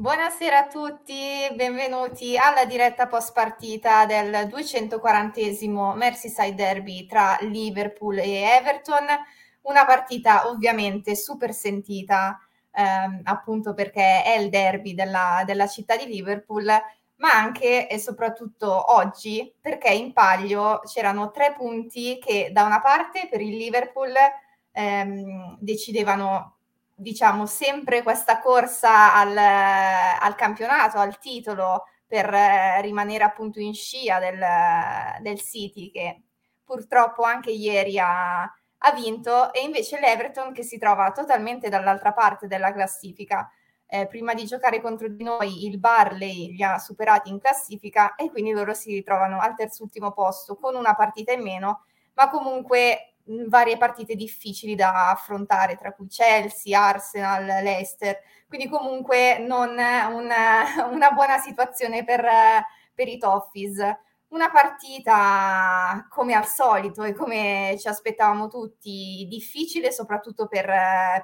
Buonasera a tutti, benvenuti alla diretta post partita del 240 Merseyside Derby tra Liverpool e Everton, una partita ovviamente super sentita ehm, appunto perché è il derby della, della città di Liverpool, ma anche e soprattutto oggi perché in palio c'erano tre punti che da una parte per il Liverpool ehm, decidevano diciamo, sempre questa corsa al, al campionato, al titolo, per eh, rimanere appunto in scia del, del City, che purtroppo anche ieri ha, ha vinto, e invece l'Everton che si trova totalmente dall'altra parte della classifica. Eh, prima di giocare contro di noi il Barley li ha superati in classifica e quindi loro si ritrovano al terzultimo posto con una partita in meno, ma comunque varie partite difficili da affrontare, tra cui Chelsea, Arsenal, Leicester, quindi comunque non una, una buona situazione per, per i Toffees. Una partita come al solito e come ci aspettavamo tutti, difficile soprattutto per,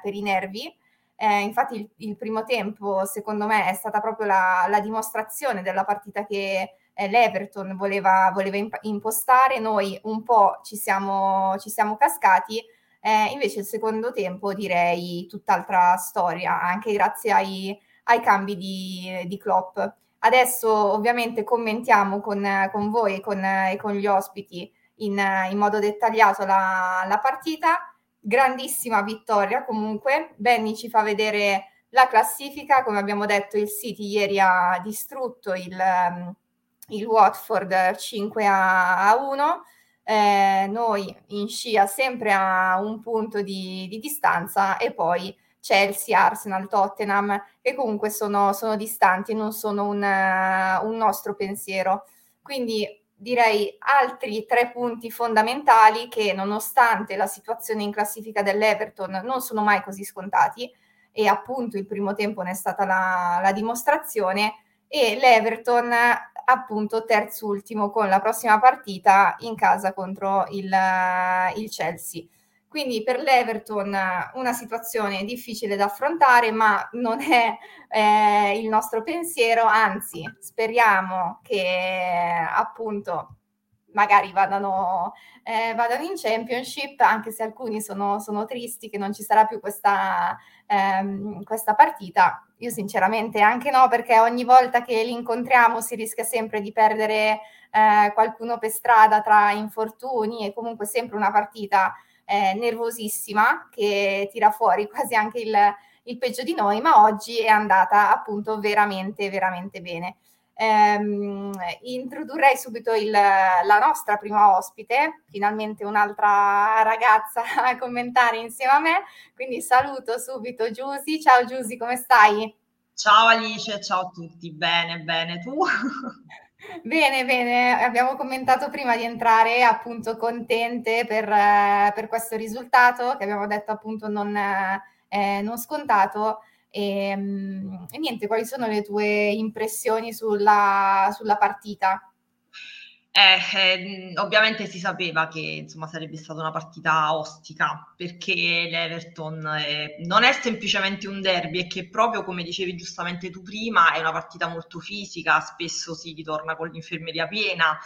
per i nervi. Eh, infatti il, il, primo tempo, secondo me, è stata proprio la, la dimostrazione della partita che, eh, l'Everton voleva, voleva imp- impostare, noi un po' ci siamo, ci siamo cascati, eh, invece il secondo tempo direi tutt'altra storia, anche grazie ai, ai cambi di, di Klopp. Adesso ovviamente commentiamo con, con voi e con, e con, gli ospiti in, in modo dettagliato la, la, partita. Grandissima vittoria comunque. Benny ci fa vedere la classifica. Come abbiamo detto, il City ieri ha distrutto il, il Watford 5 a 1. Eh, noi in scia sempre a un punto di, di, distanza e poi Chelsea, Arsenal, Tottenham che comunque sono, sono distanti non sono un, un nostro pensiero. Quindi direi altri tre punti fondamentali che nonostante la situazione in classifica dell'Everton non sono mai così scontati e appunto il primo tempo ne è stata la, la dimostrazione e l'Everton appunto terzultimo con la prossima partita in casa contro il, il Chelsea. Quindi per l'Everton una situazione difficile da affrontare, ma non è eh, il nostro pensiero, anzi speriamo che appunto magari vadano, eh, vadano in championship, anche se alcuni sono, sono tristi che non ci sarà più questa, ehm, questa partita io sinceramente anche no, perché ogni volta che li incontriamo si rischia sempre di perdere eh, qualcuno per strada tra infortuni e comunque sempre una partita eh, nervosissima che tira fuori quasi anche il, il, peggio di noi, ma oggi è andata appunto veramente, veramente bene. Um, introdurrei subito il, la nostra prima ospite, finalmente un'altra ragazza a commentare insieme a me, quindi saluto subito Giusy. Ciao Giusy, come stai? Ciao Alice, ciao a tutti, bene, bene, tu? Bene, bene, abbiamo commentato prima di entrare, appunto contente per, per questo risultato che abbiamo detto appunto non, eh, non scontato. E, ehm, e, niente, quali sono le tue impressioni sulla, sulla partita? Eh, eh, ovviamente si sapeva che insomma, sarebbe stata una partita ostica perché l'Everton è, non è semplicemente un derby, è che proprio come dicevi giustamente tu prima è una partita molto fisica, spesso si ritorna con l'infermeria piena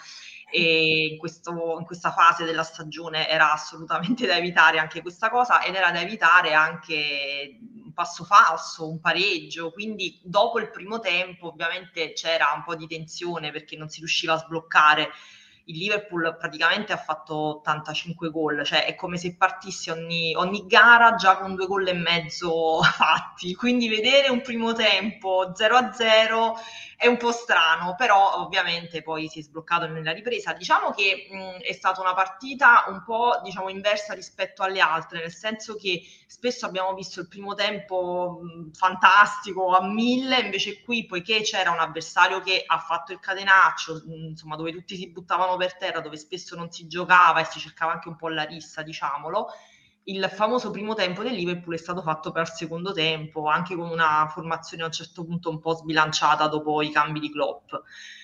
e in, questo, in questa fase della stagione era assolutamente da evitare anche questa cosa ed era da evitare anche un passo falso, un pareggio, quindi dopo il primo tempo ovviamente c'era un po' di tensione perché non si riusciva a sbloccare il Liverpool praticamente ha fatto 85 gol, cioè è come se partisse ogni, ogni gara già con due gol e mezzo fatti, quindi vedere un primo tempo 0-0 è un po' strano, però ovviamente poi si è sbloccato nella ripresa. Diciamo che mh, è stata una partita un po' diciamo inversa rispetto alle altre, nel senso che spesso abbiamo visto il primo tempo mh, fantastico a mille, invece qui poiché c'era un avversario che ha fatto il catenaccio, mh, insomma dove tutti si buttavano per terra, dove spesso non si giocava e si cercava anche un po' la rissa, diciamolo il famoso primo tempo del Liverpool è stato fatto per secondo tempo, anche con una formazione a un certo punto un po' sbilanciata dopo i cambi di Klopp.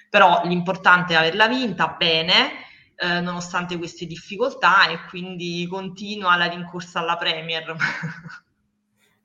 Però l'importante è averla vinta bene, eh, nonostante queste difficoltà, e quindi continua la rincorsa alla Premier.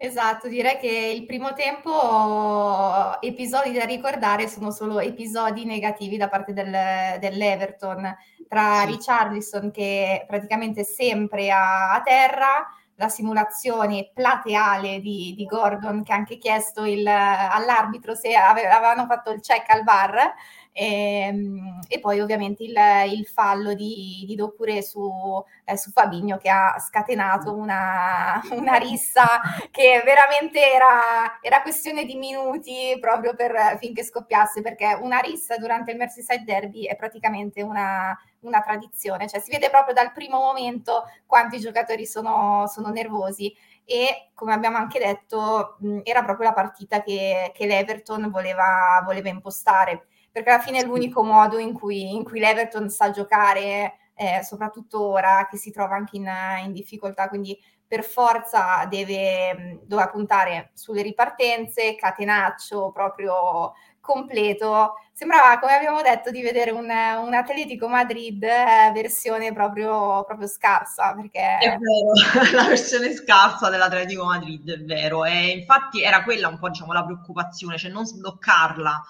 Esatto, direi che il primo tempo episodi da ricordare sono solo episodi negativi da parte del, dell'Everton, tra sì. Richarlison che praticamente sempre a, a terra, la simulazione plateale di, di, Gordon che ha anche chiesto il, all'arbitro se avevano fatto il check al VAR e, ehm, e poi ovviamente il, il fallo di, di Docure su, eh, su Fabigno che ha scatenato una, una rissa che veramente era, era, questione di minuti proprio per, finché scoppiasse perché una rissa durante il Merseyside Derby è praticamente una, una tradizione, cioè si vede proprio dal primo momento quanti giocatori sono, sono nervosi. E come abbiamo anche detto era proprio la partita che, che l'Everton voleva, voleva impostare perché alla fine è l'unico modo in cui, in cui l'Everton sa giocare, eh, soprattutto ora che si trova anche in, in difficoltà, quindi per forza deve, deve puntare sulle ripartenze, catenaccio proprio completo. Sembrava, come abbiamo detto, di vedere un, un Atletico Madrid eh, versione proprio, proprio, scarsa. Perché... È vero, la versione scarsa dell'Atletico Madrid, è vero. E infatti era quella un po' diciamo, la preoccupazione, cioè non sbloccarla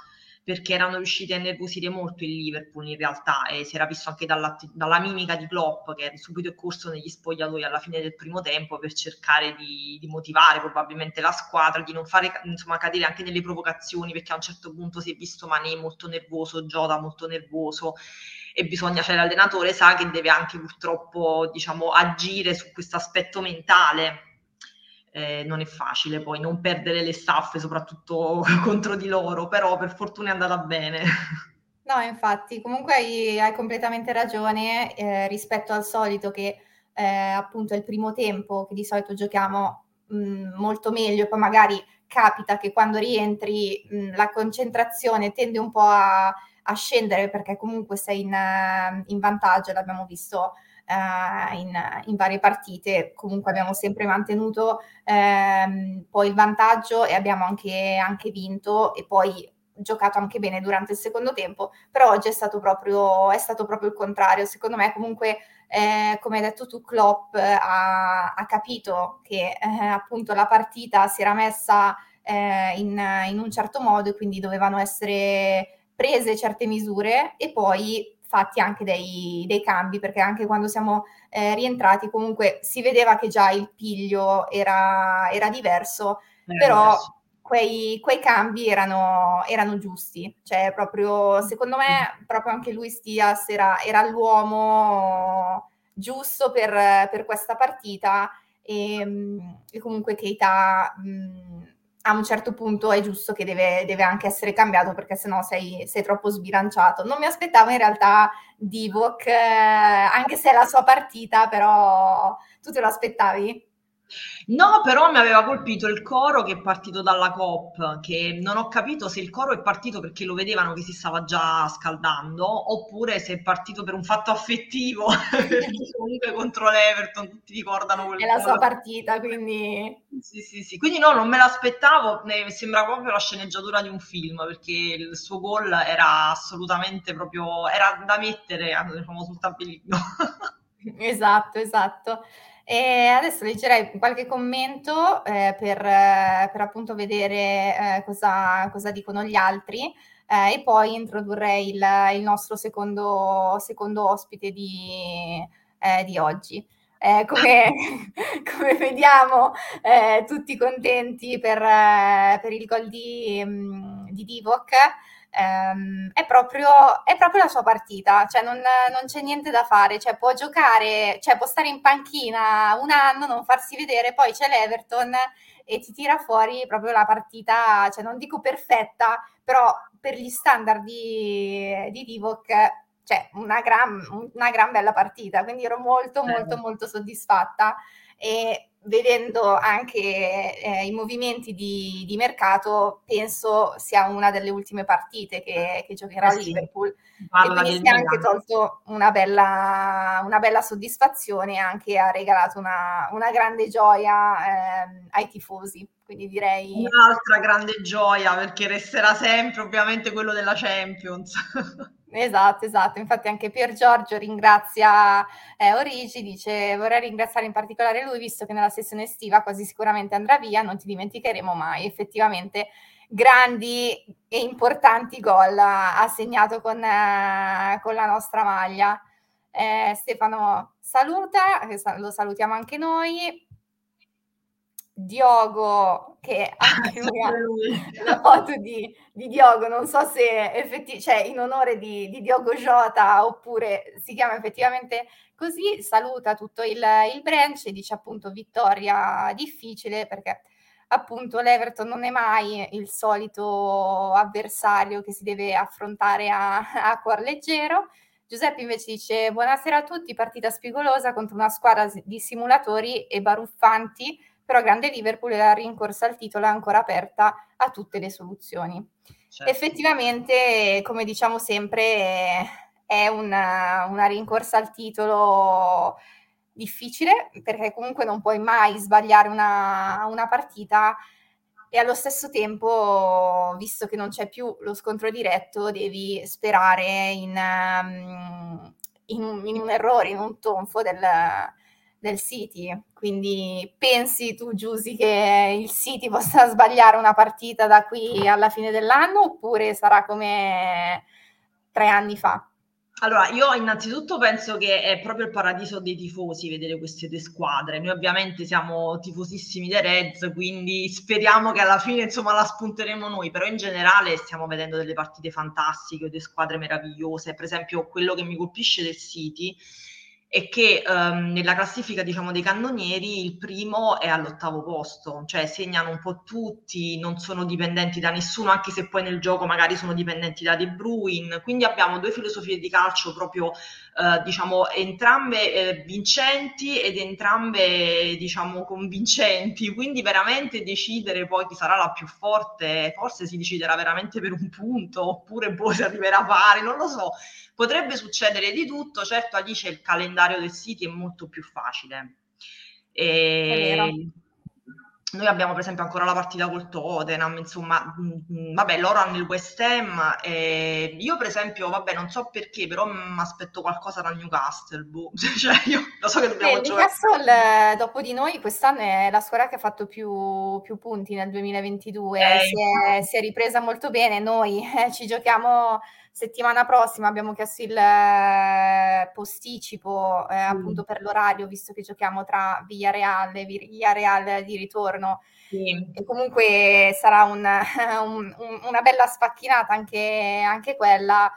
perché erano riusciti a innervosire molto il Liverpool in realtà e si era visto anche dalla, dalla mimica di Klopp che subito è corso negli spogliatoi alla fine del primo tempo per cercare di, di motivare probabilmente la squadra, di non fare insomma cadere anche nelle provocazioni perché a un certo punto si è visto Mané molto nervoso, Jota molto nervoso e bisogna, cioè l'allenatore sa che deve anche purtroppo diciamo agire su questo aspetto mentale eh, non è facile poi non perdere le staffe, soprattutto contro di loro, però per fortuna è andata bene. No, infatti, comunque hai, hai completamente ragione eh, rispetto al solito che eh, appunto è il primo tempo che di solito giochiamo mh, mm, molto meglio, poi magari capita che quando rientri mh, mm, la concentrazione tende un po' a, a scendere perché comunque sei in, in vantaggio, l'abbiamo visto eh, in, in, varie partite. Comunque abbiamo sempre mantenuto ehm, poi il vantaggio e abbiamo anche, anche vinto e poi giocato anche bene durante il secondo tempo, però oggi è stato proprio, è stato proprio il contrario. Secondo me comunque, eh, come hai detto tu, Klopp eh, ha, ha, capito che eh, appunto la partita si era messa eh, in, in, un certo modo e quindi dovevano essere prese certe misure e poi fatti anche dei, dei cambi, perché anche quando siamo eh, rientrati comunque si vedeva che già il piglio era, era diverso, eh, però quei, quei, cambi erano, erano, giusti, cioè proprio secondo me proprio anche lui Stias era, era l'uomo giusto per, per questa partita e, e comunque Keita... Mh, a un certo punto è giusto che deve, deve anche essere cambiato perché sennò sei, sei troppo sbilanciato. Non mi aspettavo in realtà Divock, eh, anche se è la sua partita, però tu te lo aspettavi? No, però mi aveva colpito il coro che è partito dalla COP, che non ho capito se il coro è partito perché lo vedevano che si stava già scaldando, oppure se è partito per un fatto affettivo, perché comunque contro l'Everton tutti ricordano quel È la sua partita, quindi... Sì, sì, sì. Quindi no, non me l'aspettavo, sembra proprio la sceneggiatura di un film, perché il suo gol era assolutamente proprio... era da mettere diciamo, sul tabellino. esatto, esatto. E adesso leggerei qualche commento eh, per, eh, per, appunto vedere eh, cosa, cosa, dicono gli altri eh, e poi introdurrei il, il nostro secondo, secondo, ospite di, eh, di oggi. Eh, come, come, vediamo, tutti contenti per, per il gol di, mm, di Divock ehm, è, proprio, è, proprio, la sua partita, cioè non, non, c'è niente da fare, cioè può giocare, cioè può stare in panchina un anno, non farsi vedere, poi c'è l'Everton e ti tira fuori proprio la partita, cioè non dico perfetta, però per gli standard di, di Divock cioè una gran, una gran bella partita, quindi ero molto molto molto soddisfatta. E vedendo anche eh, i movimenti di, di, mercato, penso sia una delle ultime partite che, che giocherà eh sì, Liverpool. E quindi si è anche tolto una bella, una bella soddisfazione e anche ha regalato una, una grande gioia eh, ai tifosi. Quindi direi... Un'altra grande gioia perché resterà sempre ovviamente quello della Champions. Esatto, esatto. Infatti anche Pier Giorgio ringrazia eh, Origi, dice vorrei ringraziare in particolare lui visto che nella sessione estiva quasi sicuramente andrà via, non ti dimenticheremo mai. Effettivamente grandi e importanti gol ha segnato con, eh, con la nostra maglia. Eh, Stefano saluta, lo salutiamo anche noi. Diogo, che anche lui ha la foto di, di, Diogo, non so se effettivamente, cioè in onore di, di, Diogo Jota oppure si chiama effettivamente così, saluta tutto il, il branch e dice appunto vittoria difficile perché appunto l'Everton non è mai il solito avversario che si deve affrontare a, a cuor leggero. Giuseppe invece dice buonasera a tutti, partita spigolosa contro una squadra di simulatori e baruffanti, però grande Liverpool e la rincorsa al titolo è ancora aperta a tutte le soluzioni. Certo. Effettivamente, come diciamo sempre, è una, una rincorsa al titolo difficile perché comunque non puoi mai sbagliare una, una partita e allo stesso tempo, visto che non c'è più lo scontro diretto, devi sperare in, um, in, in un errore, in un tonfo del, del City. Quindi pensi tu, Giusy, che il City possa sbagliare una partita da qui alla fine dell'anno oppure sarà come tre anni fa? Allora, io innanzitutto penso che è proprio il paradiso dei tifosi vedere queste due squadre. Noi ovviamente siamo tifosissimi dei Reds, quindi speriamo che alla fine insomma la spunteremo noi, però in generale stiamo vedendo delle partite fantastiche, due squadre meravigliose. Per esempio, quello che mi colpisce del City è che um, nella classifica diciamo, dei cannonieri il primo è all'ottavo posto, cioè segnano un po' tutti, non sono dipendenti da nessuno, anche se poi nel gioco magari sono dipendenti da De Bruyne, quindi abbiamo due filosofie di calcio proprio eh, diciamo entrambe eh, vincenti ed entrambe diciamo convincenti, quindi veramente decidere poi chi sarà la più forte, forse si deciderà veramente per un punto oppure poi si arriverà pari, non lo so. Potrebbe succedere di tutto, certo Alice il calendario del City è molto più facile. E noi abbiamo per esempio ancora la partita col Tottenham, insomma, mh, mm, mm, vabbè, loro hanno il West Ham. E io per esempio, vabbè, non so perché, però mi aspetto qualcosa dal Newcastle. Boh. cioè, io lo so che dobbiamo eh, giocare. Newcastle, dopo di noi, quest'anno è la squadra che ha fatto più, più punti nel 2022. Eh, si, è, si, è, ripresa molto bene. Noi eh, ci giochiamo settimana prossima abbiamo chiesto il eh, posticipo eh, mm. appunto per l'orario, visto che giochiamo tra Villarreal e Villarreal di ritorno. Sì. E comunque sarà un, un, un, una bella sfacchinata anche, anche quella.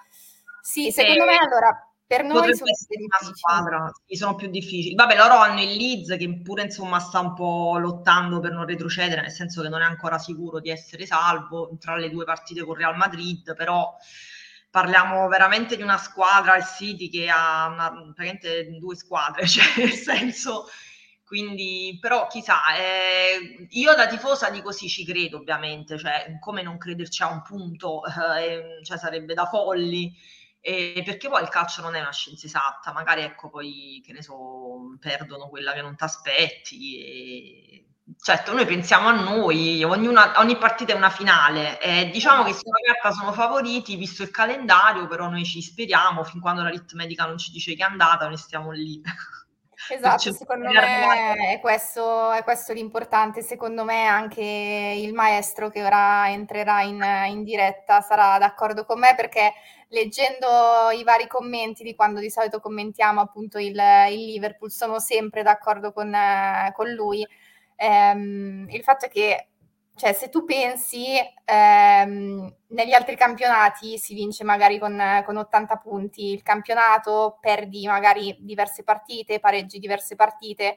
Sì, secondo me allora per noi sono più difficili. Squadra, sì, sono più difficili. Vabbè, loro hanno il Leeds che pure insomma sta un po' lottando per non retrocedere, nel senso che non è ancora sicuro di essere salvo tra le due partite con Real Madrid, però parliamo veramente di una squadra, il City, che ha una, praticamente due squadre, cioè nel senso, quindi, però chissà, eh, io da tifosa dico sì, ci credo ovviamente, cioè come non crederci a un punto, eh, cioè sarebbe da folli, eh, perché poi il calcio non è una scienza esatta, magari ecco poi, che ne so, perdono quella che non ti aspetti e certo, noi pensiamo a noi, ognuna, ogni partita è una finale. Eh, diciamo che sulla carta sono favoriti, visto il calendario, però noi ci speriamo fin quando l'aritmetica non ci dice che è andata, noi stiamo lì. Esatto, secondo me è questo, è questo, l'importante. Secondo me anche il maestro che ora entrerà in, in, diretta sarà d'accordo con me perché leggendo i vari commenti di quando di solito commentiamo appunto il, il Liverpool sono sempre d'accordo con, con lui ehm, il fatto è che cioè, se tu pensi, ehm, negli altri campionati si vince magari con, con, 80 punti, il campionato perdi magari diverse partite, pareggi diverse partite,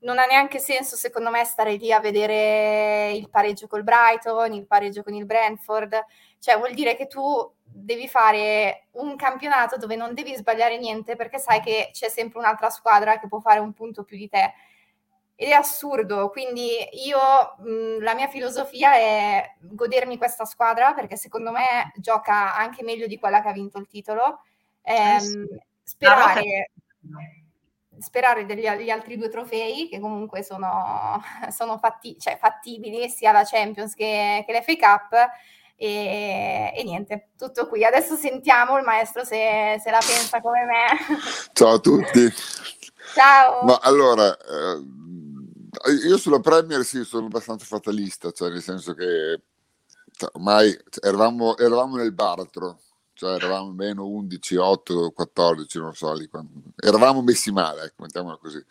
non ha neanche senso secondo me stare lì a vedere il pareggio col Brighton, il pareggio con il Brentford, cioè vuol dire che tu devi fare un campionato dove non devi sbagliare niente perché sai che c'è sempre un'altra squadra che può fare un punto più di te ed è assurdo, quindi io mh, la mia filosofia è godermi questa squadra perché secondo me gioca anche meglio di quella che ha vinto il titolo. Ehm, sì. Sperare, sperare degli altri due trofei che comunque sono, sono fatti, cioè, fattibili sia la Champions che, che l'FA Cup E, e, niente, tutto qui. Adesso sentiamo il maestro se, se la pensa come me. Ciao a tutti. Ciao. Ma allora, eh, io sulla Premier sì, sono abbastanza fatalista, cioè nel senso che cioè, ormai eravamo, eravamo nel baratro, cioè eravamo meno 11, 8, 14, non so, lì, eravamo messi male, ecco, mettiamola così.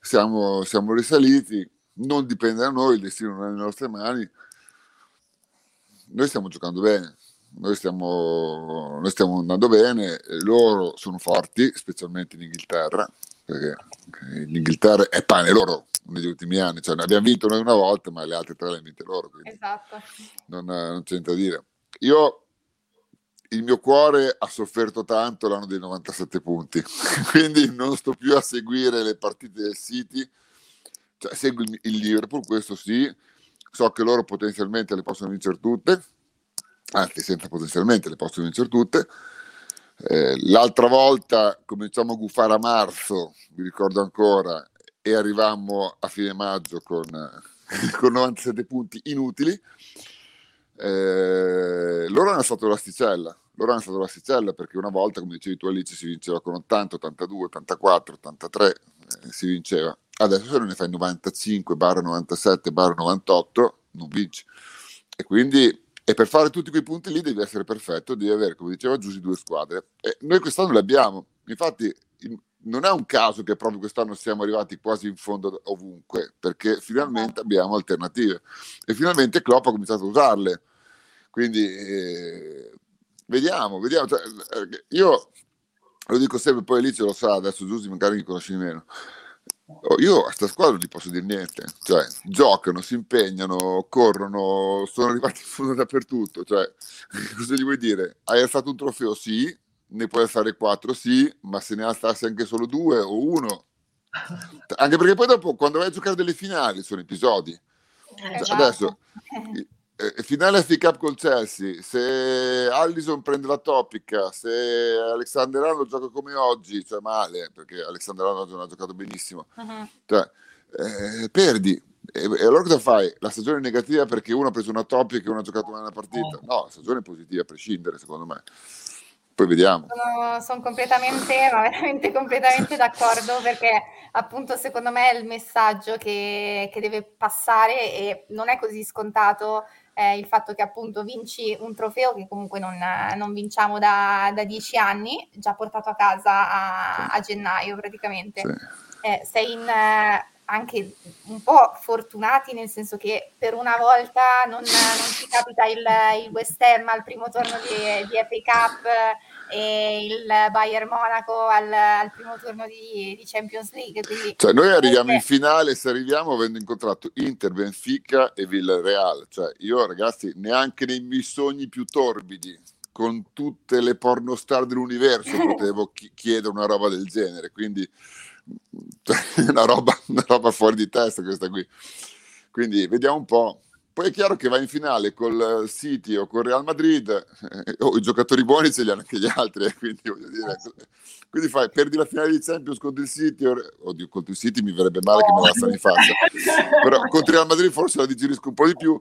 Siamo, siamo risaliti, non dipende da noi, il destino non è nelle nostre mani noi stiamo giocando bene, noi stiamo, noi stiamo andando bene, loro sono forti, specialmente in Inghilterra, perché l'Inghilterra è pane loro negli ultimi anni, cioè ne abbiamo vinto noi una volta, ma le altre tre le hanno vinte loro. Esatto. Non, non c'è niente da dire. Io il mio cuore ha sofferto tanto l'anno dei 97 punti, quindi non sto più a seguire le partite del City, cioè seguo il Liverpool, questo sì, so che loro potenzialmente le possono vincere tutte, anzi senza potenzialmente le possono vincere tutte. Eh, l'altra volta cominciamo a gufare a marzo, vi ricordo ancora, e arrivammo a fine maggio con, con 97 punti inutili. Eh, loro hanno stato l'asticella, loro hanno stato l'asticella perché una volta, come dicevi tu Alice, si vinceva con 80, 82, 84, 83, eh, si vinceva. Adesso se non ne fai 95, barra 97, barra 98, non vinci. E quindi e per fare tutti quei punti lì devi essere perfetto, devi avere, come diceva Giussi, due squadre. E noi quest'anno le abbiamo. Infatti, non è un caso che proprio quest'anno siamo arrivati quasi in fondo ovunque, perché finalmente abbiamo alternative. E finalmente Klopp ha cominciato a usarle. Quindi eh, vediamo, vediamo. Cioè, eh, io lo dico sempre, poi Alice lo sa, adesso Giussi magari mi conosci di meno Oh, io a questa squadra non gli posso dire niente, cioè giocano, si impegnano, corrono, sono arrivati in fondo dappertutto, cioè cosa gli vuoi dire? Hai alzato un trofeo? Sì, ne puoi alzare quattro? Sì, ma se ne alzassi anche solo due o uno? Anche perché poi dopo quando vai a giocare delle finali sono episodi. Esatto. Adesso eh, finale FA Cup col Chelsea, se Allison prende la topica, se Alexander Arnold gioca come oggi, cioè male, perché Alexander Arnold non ha giocato benissimo, uh-huh. cioè, eh, perdi. E, e, allora cosa fai? La stagione è negativa perché uno ha preso una topica e uno ha giocato male una partita? No, la stagione è positiva a prescindere, secondo me. Poi vediamo. Sono, sono completamente, ma veramente completamente d'accordo perché appunto secondo me è il messaggio che, che deve passare e non è così scontato eh, il fatto che appunto vinci un trofeo che comunque non, non vinciamo da, da, dieci anni, già portato a casa a, a gennaio praticamente. Sì. Eh, sei in, eh, anche un po' fortunati nel senso che per una volta non, non ci capita il, il, West Ham al primo turno di, di FA Cup e il Bayern Monaco al, al primo turno di, di Champions League. Quindi, cioè, noi arriviamo in finale se arriviamo avendo incontrato Inter, Benfica e Villarreal. Cioè, io ragazzi, neanche nei miei sogni più torbidi, con tutte le pornostar dell'universo, potevo chiedere una roba del genere. Quindi cioè, una, roba, una roba fuori di testa questa qui. Quindi vediamo un po'. Poi è chiaro che va in finale col City o col Real Madrid, eh, o i giocatori buoni ce li hanno anche gli altri, eh, quindi voglio dire, quindi fai, perdi la finale di Champions contro il City, o, oddio, contro il City mi verrebbe male oh. che me la lassano in faccia, però contro il Real Madrid forse la digerisco un po' di più.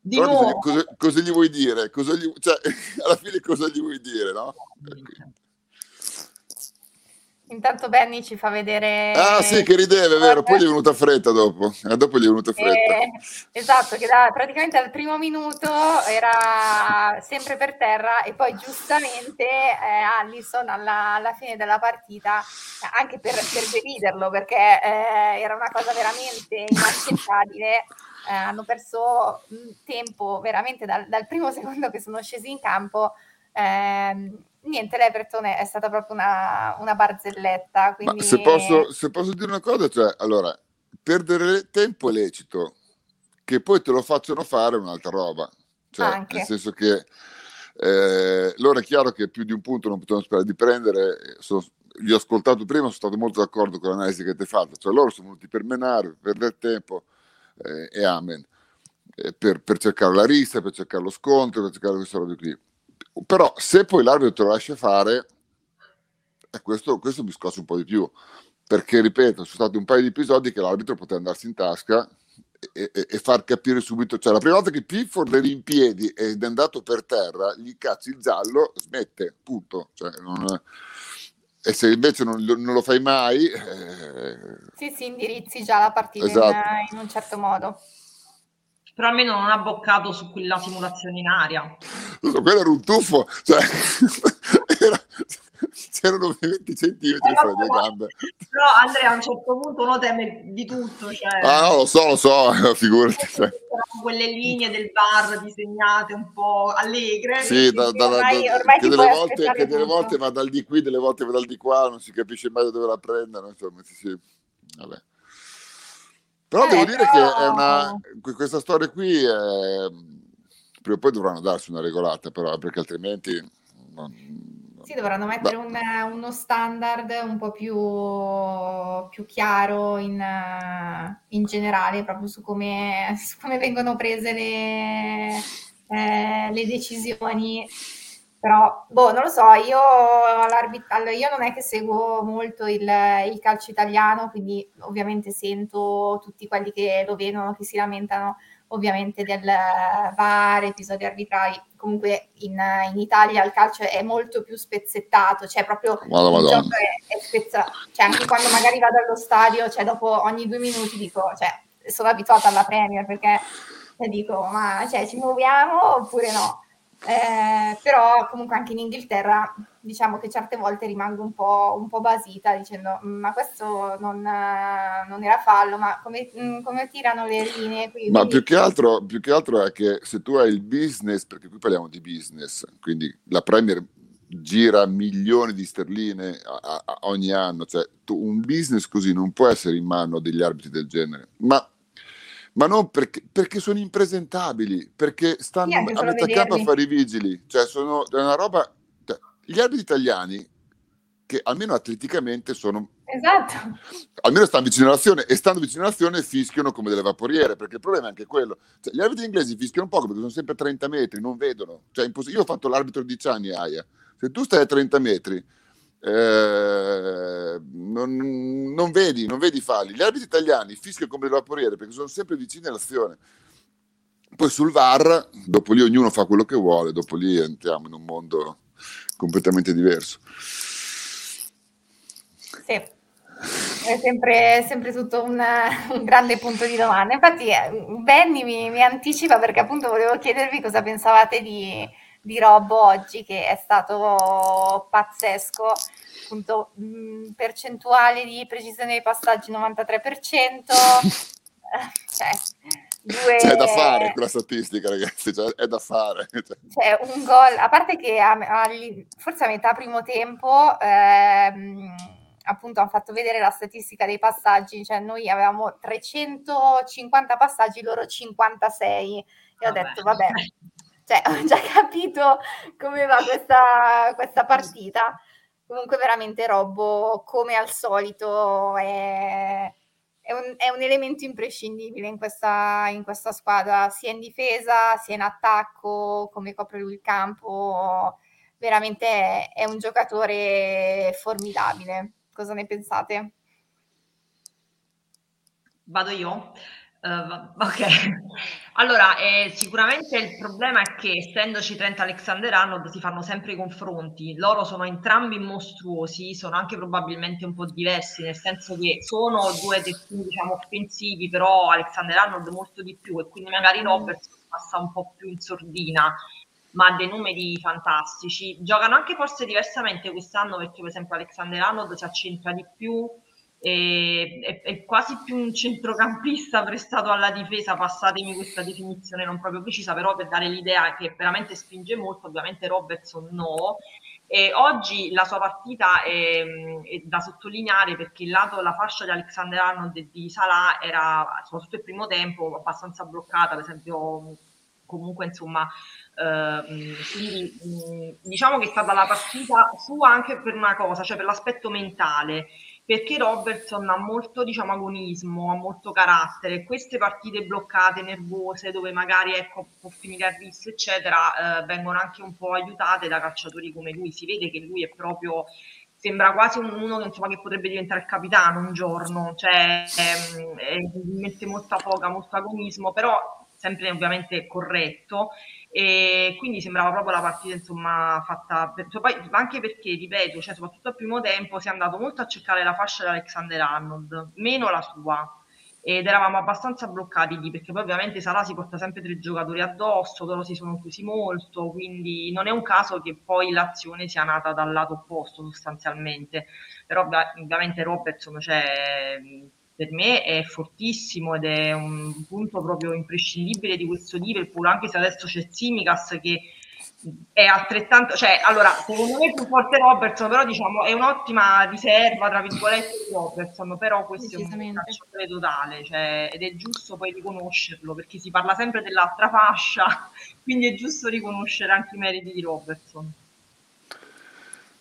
Di cosa, cosa, gli vuoi dire? Cosa gli, cioè, alla fine cosa gli vuoi dire, no? Intanto Benny ci fa vedere... Ah sì, che rideve, vero, poi gli è venuta fretta dopo, eh, dopo gli è venuta fretta. Eh, esatto, che da, praticamente al primo minuto era sempre per terra e poi giustamente eh, Allison alla, alla, fine della partita, anche per, per deriderlo, perché eh, era una cosa veramente inaccettabile, eh, hanno perso tempo veramente dal, dal, primo secondo che sono scesi in campo. Ehm, niente, l'Everton è stata proprio una, una barzelletta. Quindi... Se posso, se, posso, dire una cosa, cioè, allora, perdere tempo è lecito, che poi te lo facciano fare un'altra roba. Cioè, Anche. nel senso che eh, loro è chiaro che più di un punto non potevano sperare di prendere. Sono, li ho ascoltato prima, sono stato molto d'accordo con l'analisi che ti hai fatto. Cioè, loro sono venuti per menare, per perdere tempo eh, e amen. Eh, per, per, cercare la rissa, per cercare lo scontro, per cercare queste robe qui però se poi l'arbitro te lo lascia fare, eh, questo, questo mi scossa un po' di più, perché ripeto, sono stati un paio di episodi che l'arbitro poteva andarsi in tasca e, e, far capire subito, cioè la prima volta che Pifford è in piedi ed è andato per terra, gli cazzi il giallo, smette, punto. Cioè, non, e se invece non, non lo fai mai... Eh... Sì, sì, indirizzi già la partita esatto. in, in, un certo modo. Però almeno non ha boccato su quella simulazione in aria. Quello era un tuffo, cioè, era, c'erano 20 centimetri fra le gambe. Però Andrea a un certo punto uno teme di tutto. Cioè... Ah no, lo so, lo so, figurati. Cioè. Quelle linee del bar disegnate un po' allegre. Sì, da, da, ormai, da, ormai che, delle volte, che delle volte va dal di qui, delle volte va dal di qua, non si capisce mai da dove la prendono, insomma, sì, sì. Vabbè. Però eh, devo dire però... che una, questa storia qui è, prima o poi dovranno darsi una regolata, però, perché altrimenti non, sì, dovranno mettere un, uno standard un po' più, più chiaro in, in, generale, proprio su come, su come vengono prese le, eh, le, decisioni. Però, boh, non lo so, io, allora, io non è che seguo molto il, il calcio italiano, quindi ovviamente sento tutti quelli che lo vedono, che si lamentano ovviamente del VAR, episodi arbitrali. Comunque in, in, Italia il calcio è molto più spezzettato, cioè proprio Madonna, il gioco è, è spezzato. Cioè anche quando magari vado allo stadio, cioè dopo ogni due minuti dico, cioè sono abituata alla Premier perché dico, ma cioè, ci muoviamo oppure no? Eh, però comunque anche in Inghilterra diciamo che certe volte rimango un po', un po basita dicendo mm, ma questo non, non era fallo, ma come, mm, come, tirano le linee qui? Ma più che, altro, più che altro è che se tu hai il business, perché qui parliamo di business, quindi la Premier gira milioni di sterline a, a, ogni anno, cioè tu, un business così non può essere in mano degli arbitri del genere, ma ma non perché, perché sono impresentabili, perché stanno a metà campo a fare i vigili, cioè sono una roba... Cioè, gli arbitri italiani, che almeno atleticamente sono... Esatto. Almeno stanno vicino all'azione e stando vicino all'azione fischiano come delle vaporiere, perché il problema è anche quello. Cioè, gli arbitri inglesi fischiano poco perché sono sempre a 30 metri, non vedono. Cioè, io ho fatto l'arbitro di 10 anni, Aia. Se tu stai a 30 metri eh, non, non, vedi, non vedi falli. Gli arbitri italiani fischiano come delle vaporiere perché sono sempre vicini all'azione. Poi sul VAR, dopo lì ognuno fa quello che vuole, dopo lì entriamo in un mondo completamente diverso. Sì, è sempre, sempre tutto un, un, grande punto di domanda. Infatti, eh, Benny mi, mi, anticipa perché appunto volevo chiedervi cosa pensavate di, di Robbo oggi che è stato pazzesco, appunto mh, percentuale di precisione dei passaggi 93%, cioè, due... C'è da fare quella statistica ragazzi, cioè, è da fare. Cioè un gol, a parte che a, a, forse a metà primo tempo... Ehm, appunto hanno fatto vedere la statistica dei passaggi, cioè noi avevamo 350 passaggi, loro 56 e ho detto vabbè, cioè ho già capito come va questa, questa partita. Comunque veramente Robbo, come al solito, è, è, un, è un, elemento imprescindibile in questa, in questa, squadra, sia in difesa, sia in attacco, come copre lui il campo. Veramente è, è un giocatore formidabile. Cosa ne pensate? Vado io? Uh, ok, allora eh, sicuramente il problema è che essendoci Trent Alexander Arnold si fanno sempre i confronti, loro sono entrambi mostruosi, sono anche probabilmente un po' diversi, nel senso che sono due terzini diciamo offensivi, però Alexander Arnold molto di più e quindi magari mm. Roberts passa un po' più in sordina, ma ha dei numeri fantastici. Giocano anche forse diversamente quest'anno perché per esempio Alexander Arnold si accentra di più è, è, quasi più un centrocampista prestato alla difesa, passatemi questa definizione non proprio precisa, però per dare l'idea che veramente spinge molto, ovviamente Robertson no. E oggi la sua partita è, è, da sottolineare perché il lato, la fascia di Alexander Arnold e di Salah era, soprattutto il primo tempo, abbastanza bloccata, per esempio comunque insomma eh, quindi diciamo che è stata la partita sua anche per una cosa, cioè per l'aspetto mentale perché Robertson ha molto diciamo, agonismo, ha molto carattere. Queste partite bloccate, nervose, dove magari ecco, può finire a rischio, eccetera, eh, vengono anche un po' aiutate da calciatori come lui. Si vede che lui è proprio sembra quasi uno che, insomma, che potrebbe diventare il capitano un giorno, cioè ehm, eh, mette molta foga, molto agonismo, però sempre ovviamente corretto e quindi sembrava proprio la partita insomma fatta per, cioè, poi, anche perché ripeto cioè, soprattutto al primo tempo si è andato molto a cercare la fascia di Alexander Arnold meno la sua ed eravamo abbastanza bloccati lì perché poi ovviamente Salah si porta sempre tre giocatori addosso loro si sono chiusi molto quindi non è un caso che poi l'azione sia nata dal lato opposto sostanzialmente. Però ovviamente Robertson cioè, per me è fortissimo ed è un punto proprio imprescindibile di questo Liverpool, anche se adesso c'è Simicas che è altrettanto, cioè allora secondo me è più forte Robertson, però diciamo è un'ottima riserva tra virgolette di Robertson, però questo è un calciatore totale, cioè, ed è giusto poi riconoscerlo perché si parla sempre dell'altra fascia, quindi è giusto riconoscere anche i meriti di Robertson.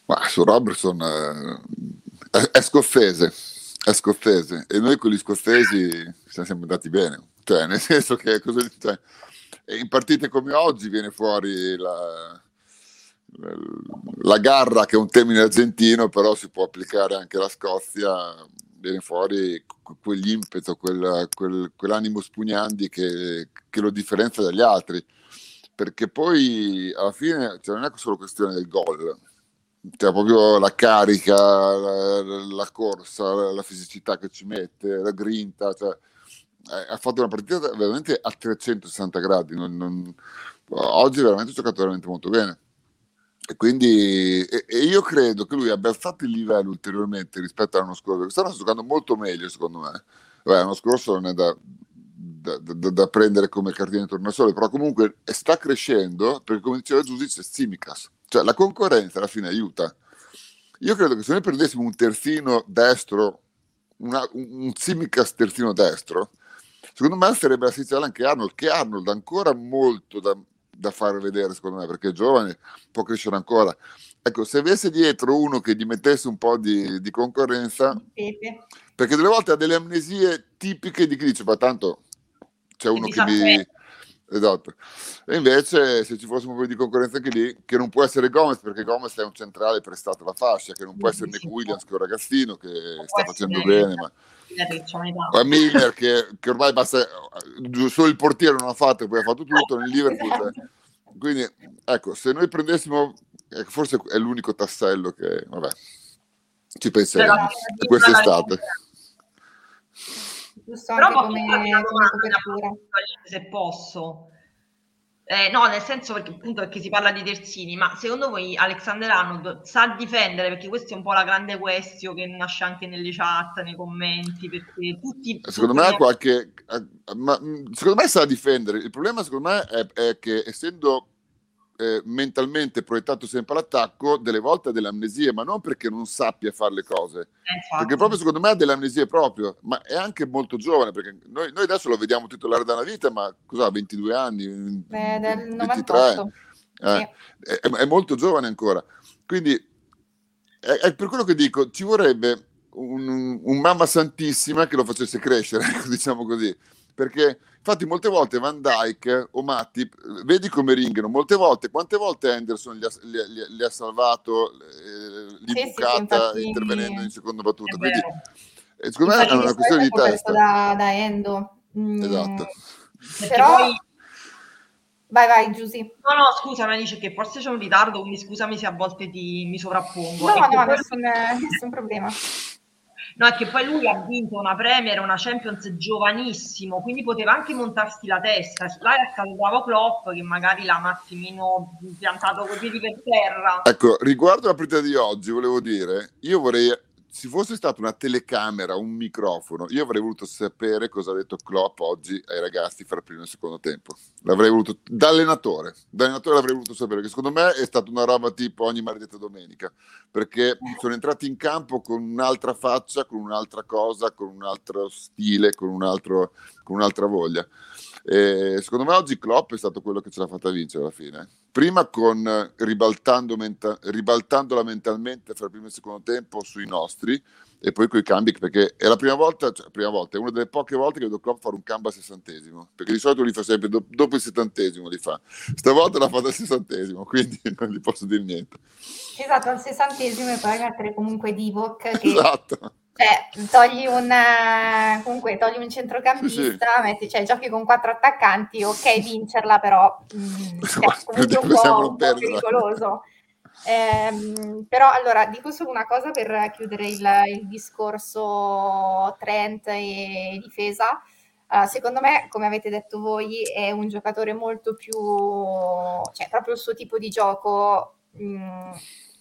Ma su Robertson eh, è, è scozzese è scozzese. E noi con gli scozzesi siamo andati bene, cioè nel senso che cosa, cioè, in partite come oggi viene fuori la, la garra che è un termine argentino però si può applicare anche alla Scozia viene fuori quell'impeto quel, quel, quell'animo spugnandi che, che, lo differenzia dagli altri. Perché poi alla fine cioè, non è solo questione del gol cioè proprio la carica, la, la, corsa, la fisicità che ci mette, la grinta, cioè, ha fatto una partita veramente a 360 gradi. Non, non, oggi veramente ha giocato veramente molto bene. E quindi e, e io credo che lui abbia alzato il livello ulteriormente rispetto all'anno scorso. Quest'anno sta giocando molto meglio, secondo me. Beh, l'anno scorso non è da, da, da, da prendere come cartina di tornasole, però comunque sta crescendo perché, come diceva Giusi, c'è Simicas cioè la concorrenza alla fine aiuta. Io credo che se noi prendessimo un terzino destro, una, un Simicas terzino destro, secondo me sarebbe essenziale anche Arnold, che Arnold ha ancora molto da, da fare vedere, secondo me, perché è giovane, può crescere ancora. Ecco, se avesse dietro uno che gli mettesse un po' di, di concorrenza, perché delle volte ha delle amnesie tipiche di chi dice, ma tanto c'è uno che mi Esatto. E invece se ci fosse un po' di concorrenza anche lì, che non può essere Gomez, perché Gomez è un centrale prestato alla fascia, che non può essere Nick Williams, che è un ragazzino che sta facendo bene, ma... ma Miller che, che, ormai basta, solo il portiere non ha fatto, poi ha fatto tutto nel Liverpool. Esatto. Quindi, ecco, se noi prendessimo, ecco, forse è l'unico tassello che, vabbè, ci penseremo. E quest'estate giusto anche Però come, come copertura. Se posso. Eh, no, nel senso perché appunto perché si parla di terzini, ma secondo voi Alexander Arnold sa difendere? Perché questa è un po' la grande questione che nasce anche nelle chat, nei commenti, perché tutti... Secondo tutti me ha qualche... Ma, secondo me sa difendere, il problema secondo me è, è che essendo eh, mentalmente proiettato sempre all'attacco, delle volte ha delle amnesie, ma non perché non sappia fare le cose, eh, perché proprio secondo me ha delle amnesie proprio, ma è anche molto giovane, perché noi, noi adesso lo vediamo titolare da una vita, ma cosa ha, 22 anni? Beh, del 23. Eh, sì. è, è, molto giovane ancora. Quindi è, è, per quello che dico, ci vorrebbe un, un mamma santissima che lo facesse crescere, diciamo così, perché infatti molte volte Van Dyke o Matti, vedi come ringhano, molte volte, quante volte Anderson li ha, li, li, li ha salvato eh, l'imbucata sì, sì, intervenendo in seconda battuta, quindi eh, secondo me è una questione di testa. Da, da Endo. Mm. Esatto. Però... Poi... Vai, vai, Giusy. No, no, scusa, ma dice che forse c'è un ritardo, quindi scusami se a volte ti, mi sovrappongo. No, no, nessun, nessun problema. No, è che poi lui ha vinto una Premier, una Champions giovanissimo, quindi poteva anche montarsi la testa. Là è stato bravo Klopp che magari l'ha un attimino piantato così di per terra. Ecco, riguardo la partita di oggi, volevo dire, io vorrei ci fosse stata una telecamera, un microfono, io avrei voluto sapere cosa ha detto Klopp oggi ai ragazzi fra il primo e il secondo tempo. L'avrei voluto, da allenatore, da allenatore l'avrei voluto sapere, che secondo me è stata una roba tipo ogni maledetta domenica, perché sono entrati in campo con un'altra faccia, con un'altra cosa, con un altro stile, con, un altro, con un'altra voglia. E secondo me oggi Klopp è stato quello che ce l'ha fatta vincere alla fine. Prima con ribaltando, menta- ribaltandola mentalmente fra il primo e il secondo tempo sui nostri e poi con i cambi perché è la prima volta, cioè, prima volta, è una delle poche volte che vedo Klopp fare un cambio al sessantesimo perché di solito li fa sempre do- dopo il settantesimo li fa. Stavolta l'ha fatto al sessantesimo quindi non gli posso dire niente. Esatto al sessantesimo e poi mettere comunque Divock che esatto cioè, togli un, comunque, togli un centrocampista, sì, sì. Metti, cioè, giochi con quattro attaccanti, ok vincerla, però mh, mm, cioè, comunque un po', un po' pericoloso. Eh, però allora dico solo una cosa per chiudere il, il discorso Trent e difesa. Uh, secondo me, come avete detto voi, è un giocatore molto più, cioè proprio il suo tipo di gioco mh,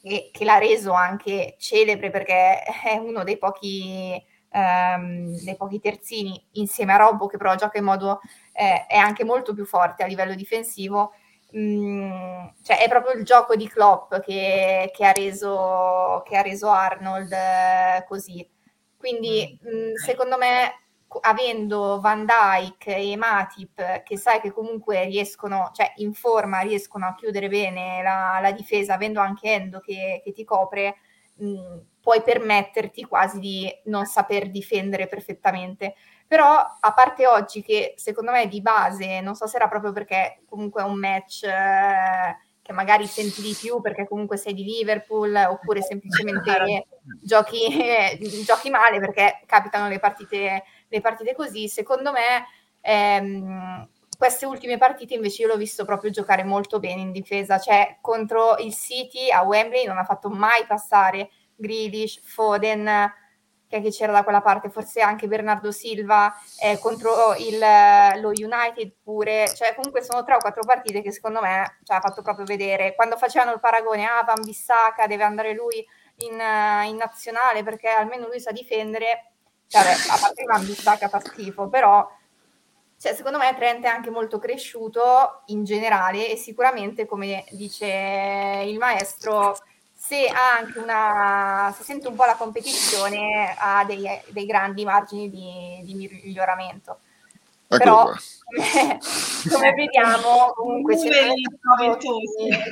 mm, e, che l'ha reso anche celebre perché è uno dei pochi, um, dei pochi terzini insieme a Robbo che però gioca in modo eh, è anche molto più forte a livello difensivo Mm, cioè è proprio il gioco di Klopp che, che, ha, reso, che ha, reso, Arnold eh, così. Quindi mh, mm, secondo me avendo Van Dyke e Matip che sai che comunque riescono, cioè in forma riescono a chiudere bene la, la difesa, avendo anche Endo che, che ti copre, mh, puoi permetterti quasi di non saper difendere perfettamente. Però a parte oggi che secondo me di base, non so se era proprio perché comunque è un match eh, che magari senti di più perché comunque sei di Liverpool oppure semplicemente giochi, giochi male perché capitano le partite, le partite così, secondo me ehm, queste ultime partite invece io l'ho visto proprio giocare molto bene in difesa, cioè contro il City a Wembley non ha fatto mai passare Grealish, Foden, che c'era da quella parte, forse anche Bernardo Silva eh, contro il, lo United pure, cioè comunque sono tre o quattro partite che secondo me ci cioè, ha fatto proprio vedere, quando facevano il paragone, ah Van Bissaka deve andare lui in, in nazionale perché almeno lui sa difendere, cioè, a parte che Van Bissaka fa schifo, però cioè, secondo me Trent è anche molto cresciuto in generale e sicuramente come dice il maestro se ha anche una, se sente un po' la competizione, ha dei, dei grandi margini di, di miglioramento. Ecco Però, come, come, vediamo, comunque c'è due,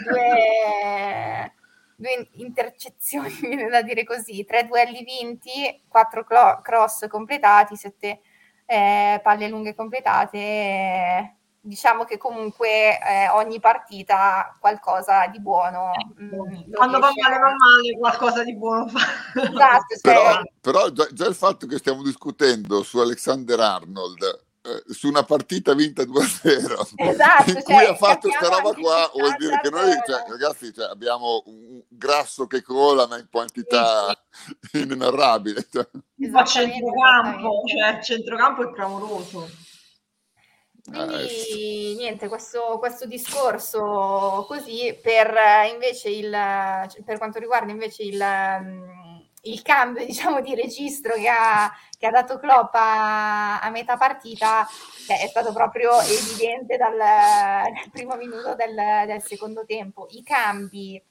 due intercezioni, viene da dire così, tre duelli vinti, quattro cross completati, sette eh, palle lunghe completate. Eh, diciamo che comunque eh, ogni partita qualcosa di buono. Mh, mm, Quando va male va male, qualcosa di buono fa. Esatto, cioè... però, però già, già, il fatto che stiamo discutendo su Alexander Arnold eh, su una partita vinta 2-0 esatto, in cui cioè, ha fatto questa roba qua vuol dire che noi cioè, ragazzi cioè, abbiamo un grasso che cola ma in quantità sì. inenarrabile cioè. ma centrocampo? cioè centrocampo è clamoroso. Quindi niente, questo, questo, discorso così per eh, invece il, cioè, per quanto riguarda invece il, mm, il cambio diciamo, di registro che ha, che ha dato Klopp a, a metà partita beh, è stato proprio evidente dal, dal primo minuto del, del, secondo tempo. I cambi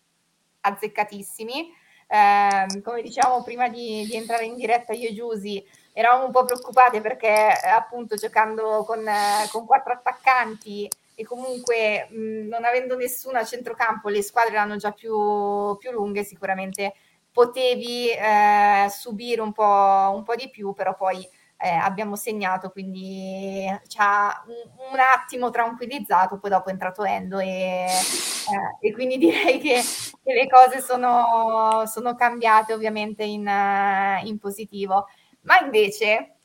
azzeccatissimi, eh, come diciamo prima di, di entrare in diretta io e Giusy, eravamo un po' preoccupate perché eh, appunto giocando con, eh, con quattro attaccanti e comunque mh, non avendo nessuno a centrocampo le squadre erano già più, più lunghe sicuramente potevi eh, subire un po', un po' di più però poi eh, abbiamo segnato quindi ci ha un, un, attimo tranquillizzato poi dopo è entrato Endo e, eh, e quindi direi che, che le cose sono, sono cambiate ovviamente in, in positivo ma invece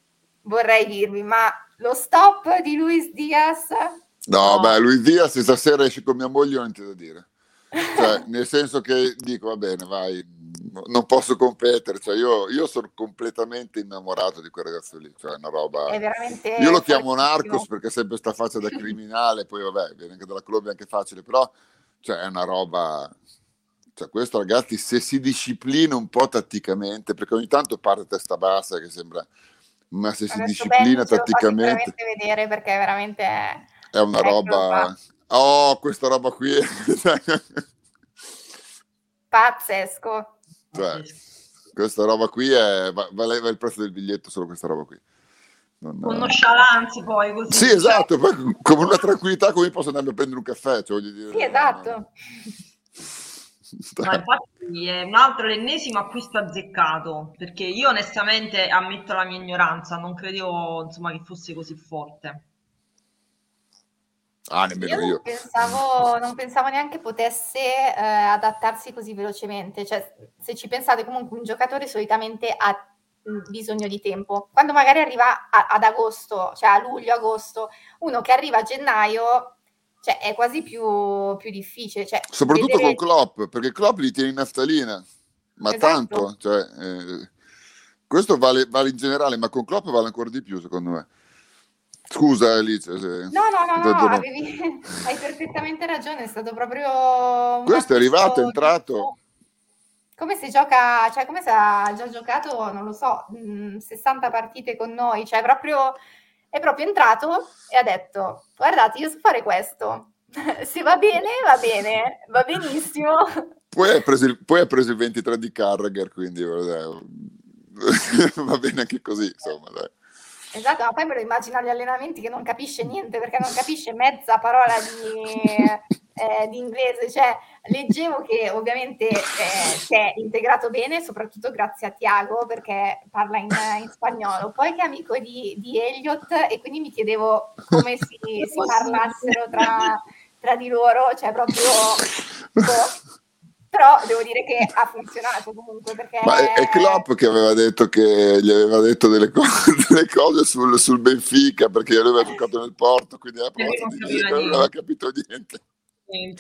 vorrei dirvi, ma lo stop di Luis Diaz? No, no. beh, Luis Diaz stasera esce con mia moglie, non ti da dire. Cioè, nel senso che dico, va bene, vai, non posso competere. Cioè, io, io, sono completamente innamorato di quel ragazzo lì. Cioè, una roba... È veramente io lo chiamo Narcos perché ha sempre questa faccia da criminale, poi vabbè, viene anche dalla Colombia, anche facile, però cioè, è una roba cioè, questo ragazzi, se si disciplina un po' tatticamente, perché ogni tanto parte testa bassa, che sembra, ma se si disciplina tatticamente... Lo vedere perché veramente è, è una roba... Oh, questa roba qui è... Pazzesco. Cioè, questa roba qui è... vale il prezzo del biglietto solo questa roba qui. Non, con nonchalance poi così. Sì, esatto, poi con una tranquillità come posso andare a prendere un caffè. Cioè, dire, sì, esatto. Ma infatti è un altro, l'ennesimo acquisto azzeccato, perché io onestamente ammetto la mia ignoranza, non credevo insomma, che fosse così forte. Ah, nemmeno io. io. Non, pensavo, non pensavo neanche potesse eh, adattarsi così velocemente. Cioè, se ci pensate, comunque un giocatore solitamente ha bisogno di tempo. Quando magari arriva a, ad agosto, cioè a luglio, agosto, uno che arriva a gennaio, cioè è quasi più, più difficile. Cioè, Soprattutto vedere... con Klopp, perché Klopp li tiene in naftalina, ma esatto. tanto. Cioè, eh, questo vale, vale, in generale, ma con Klopp vale ancora di più, secondo me. Scusa Alice. Se... No, no, no, no avevi... hai perfettamente ragione, è stato proprio... Questo è arrivato, è entrato come se gioca, cioè come se ha già giocato, non lo so, 60 mm, partite con noi, cioè proprio, è proprio entrato e ha detto, guardate, io so fare questo, se va bene, va bene, va benissimo. Poi hai preso il, poi preso il 23 di Carragher, quindi va bene anche così, insomma, dai. Esatto, ma poi me lo immagino agli allenamenti che non capisce niente perché non capisce mezza parola di, eh, di inglese. Cioè, leggevo che ovviamente eh, si è integrato bene, soprattutto grazie a Tiago perché parla in, in spagnolo, poi che è amico di, di, Elliot e quindi mi chiedevo come si, si parlassero tra, tra, di loro, cioè proprio... Boh però devo dire che ha funzionato comunque perché... Ma è, è Klopp che aveva detto che gli aveva detto delle cose, delle cose sul, sul, Benfica perché lui aveva giocato nel Porto, quindi aveva provato di dire, non aveva capito niente. Sì,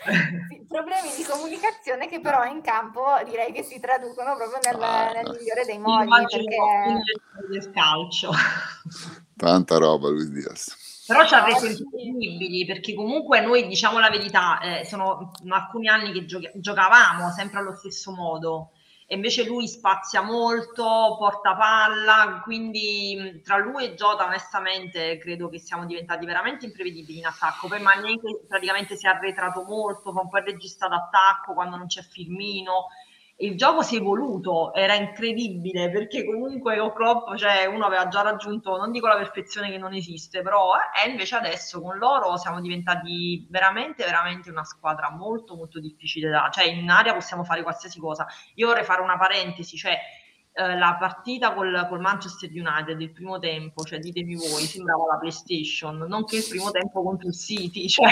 problemi di comunicazione che però in campo direi che si traducono proprio nel, ah, nel migliore dei modi perché... del calcio. Tanta roba Luis Diaz però ci ha reso insostenibili perché comunque noi diciamo la verità, eh, sono alcuni anni che giochi- giocavamo sempre allo stesso modo. E invece lui spazia molto, porta palla, quindi tra lui e Jota onestamente credo che siamo diventati veramente imprevedibili in attacco. Poi Magnete praticamente si è arretrato molto, fa un po' il regista d'attacco quando non c'è Firmino il gioco si è evoluto, era incredibile perché comunque con cioè, uno aveva già raggiunto, non dico la perfezione che non esiste, però eh, e invece adesso con loro siamo diventati veramente, veramente una squadra molto, molto difficile da... cioè in area possiamo fare qualsiasi cosa. Io vorrei fare una parentesi, cioè eh, la partita col, col, Manchester United il primo tempo, cioè ditemi voi, sembrava la PlayStation, non che il primo tempo contro il City, cioè,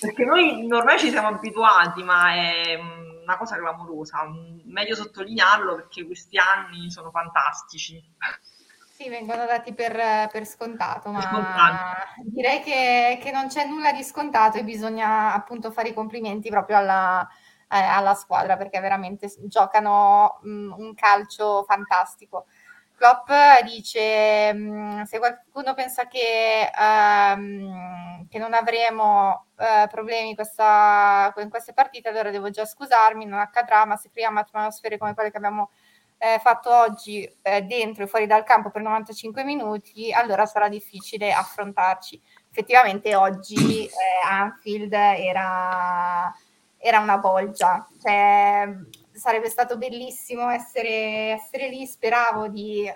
perché noi ormai ci siamo abituati, ma è una cosa clamorosa. Meglio sottolinearlo perché questi anni sono fantastici. Sì, vengono dati per, per scontato, ma scontato. direi che, che, non c'è nulla di scontato e bisogna appunto fare i complimenti proprio alla, eh, alla squadra perché veramente giocano mh, mm, un calcio fantastico. Klopp dice mm, se qualcuno pensa che, um, che non avremo uh, problemi questa, in queste partite allora devo già scusarmi, non accadrà, ma se creiamo atmosfere come quelle che abbiamo eh, fatto oggi eh, dentro e fuori dal campo per 95 minuti, allora sarà difficile affrontarci. Effettivamente oggi eh, Anfield era, era una bolgia, cioè, sarebbe stato bellissimo essere, essere lì, speravo di, eh,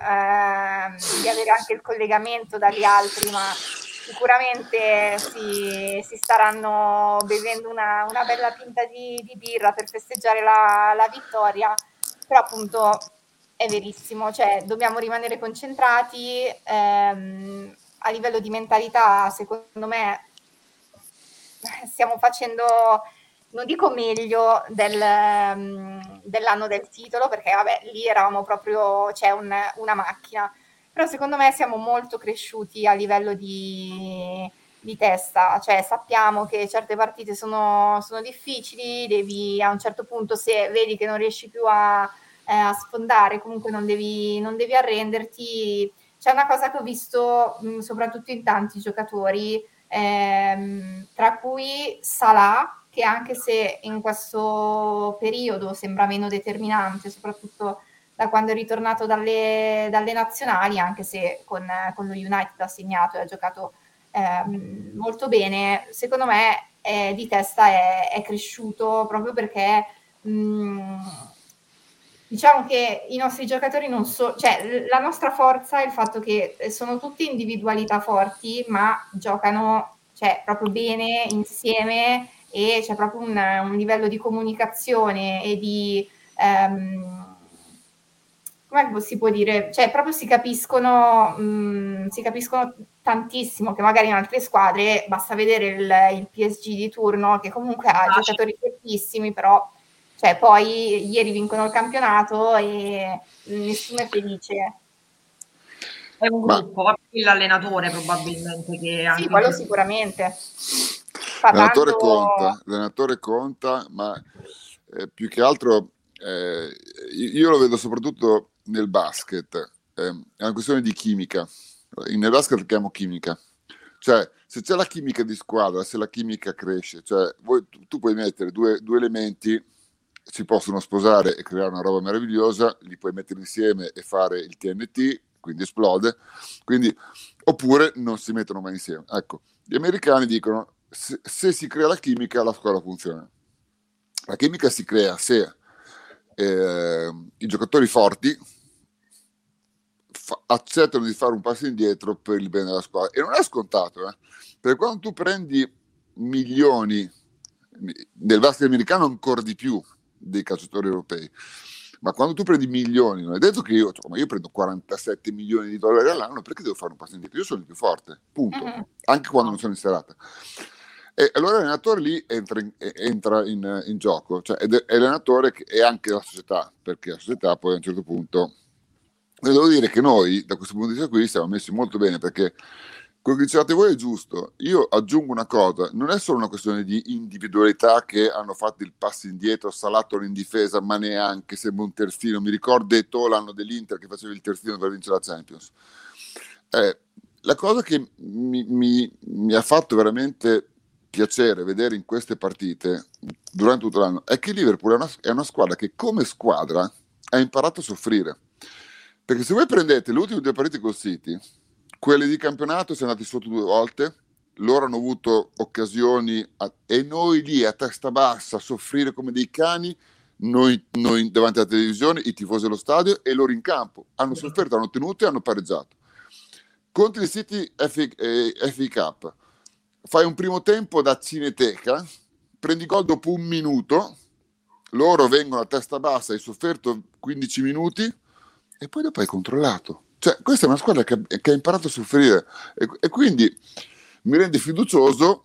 di, avere anche il collegamento dagli altri, ma sicuramente si, si staranno bevendo una, una bella pinta di, di, birra per festeggiare la, la vittoria, però appunto è verissimo, cioè dobbiamo rimanere concentrati, ehm, a livello di mentalità secondo me stiamo facendo non dico meglio del, um, dell'anno del titolo, perché vabbè, lì eravamo proprio, c'è un, una macchina, però secondo me siamo molto cresciuti a livello di, di testa, cioè sappiamo che certe partite sono, sono, difficili, devi a un certo punto se vedi che non riesci più a, eh, a sfondare, comunque non devi, non devi, arrenderti. C'è una cosa che ho visto mh, soprattutto in tanti giocatori, ehm, tra cui Salah, che anche se in questo periodo sembra meno determinante, soprattutto da quando è ritornato dalle, dalle nazionali, anche se con, con, lo United ha segnato e ha giocato eh, molto bene, secondo me è, di testa è, è, cresciuto proprio perché mh, diciamo che i nostri giocatori non sono, cioè la nostra forza è il fatto che sono tutte individualità forti, ma giocano cioè, proprio bene insieme e c'è proprio un, un livello di comunicazione e di um, come si può dire? Cioè, proprio si capiscono, mh, mm, si capiscono tantissimo che magari in altre squadre basta vedere il, il PSG di turno che comunque ha ah, giocatori fortissimi, però cioè, poi ieri vincono il campionato e nessuno è felice. È un gruppo, l'allenatore probabilmente che anche Sì, quello sicuramente. L'allenatore conta, l'allenatore conta, ma eh, più che altro eh, io lo vedo soprattutto nel basket, eh, è una questione di chimica. Nel basket chiamo chimica. Cioè, se c'è la chimica di squadra, se la chimica cresce, cioè voi, tu, tu puoi mettere due, due elementi si possono sposare e creare una roba meravigliosa, li puoi mettere insieme e fare il TNT, quindi esplode, quindi, oppure non si mettono mai insieme. Ecco, gli americani dicono se, se si crea la chimica la squadra funziona. La chimica si crea se eh, i giocatori forti fa- accettano di fare un passo indietro per il bene della squadra e non è scontato, eh? perché quando tu prendi milioni nel basket americano ancora di più dei calciatori europei. Ma quando tu prendi milioni, non è detto che io, cioè, io prendo 47 milioni di dollari all'anno, perché devo fare un passo indietro? Io sono il più forte, punto. Mm-hmm. Anche quando non sono in serata. E allora l'allenatore lì entra in, entra in, in gioco, cioè, ed è l'allenatore è anche la società, perché la società poi a un certo punto... Devo dire che noi, da questo punto di vista qui, siamo messi molto bene, perché quello che dicevate voi è giusto. Io aggiungo una cosa: non è solo una questione di individualità che hanno fatto il passo indietro, salato in difesa, ma neanche sembra un terzino. Mi ricordo Eto l'anno dell'Inter che faceva il terzino per vincere la Champions. Eh, la cosa che mi, mi, mi ha fatto veramente piacere vedere in queste partite durante tutto l'anno è che Liverpool è una, è una squadra che come squadra ha imparato a soffrire. Perché se voi prendete le ultime due partite col City, quelle di campionato siamo andati sotto due volte, loro hanno avuto occasioni a, e noi lì a testa bassa a soffrire come dei cani, noi, noi, davanti alla televisione, i tifosi allo stadio e loro in campo. Hanno sofferto, hanno tenuto e hanno pareggiato. Contro il City FA, eh, FA Cup, fai un primo tempo da cineteca, prendi gol dopo un minuto, loro vengono a testa bassa, hai sofferto 15 minuti e poi dopo hai controllato cioè, questa è una squadra che, che ha imparato a soffrire e, e, quindi mi rende fiducioso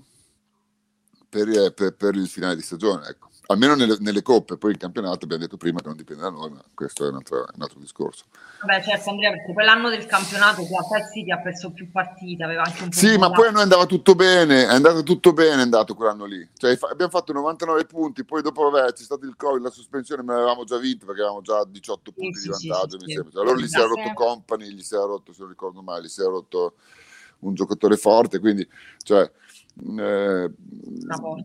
per, per, per il finale di stagione. Ecco almeno nelle, nelle, coppe, poi il campionato abbiamo detto prima che non dipende da noi, ma questo è un altro, un altro discorso. Vabbè, certo Andrea, perché quell'anno del campionato che a City ha perso più partite, aveva anche un po' Sì, ma poi a noi andava tutto bene, è andato tutto bene, è andato quell'anno lì. Cioè, abbiamo fatto 99 punti, poi dopo vabbè, c'è stato il Covid, la sospensione, ma l'avevamo già vinto perché avevamo già 18 punti sì, di sì, vantaggio, sì, mi sembra. Allora gli si era rotto Company, gli si era rotto, se non ricordo male, gli si era rotto un giocatore forte, quindi cioè, eh,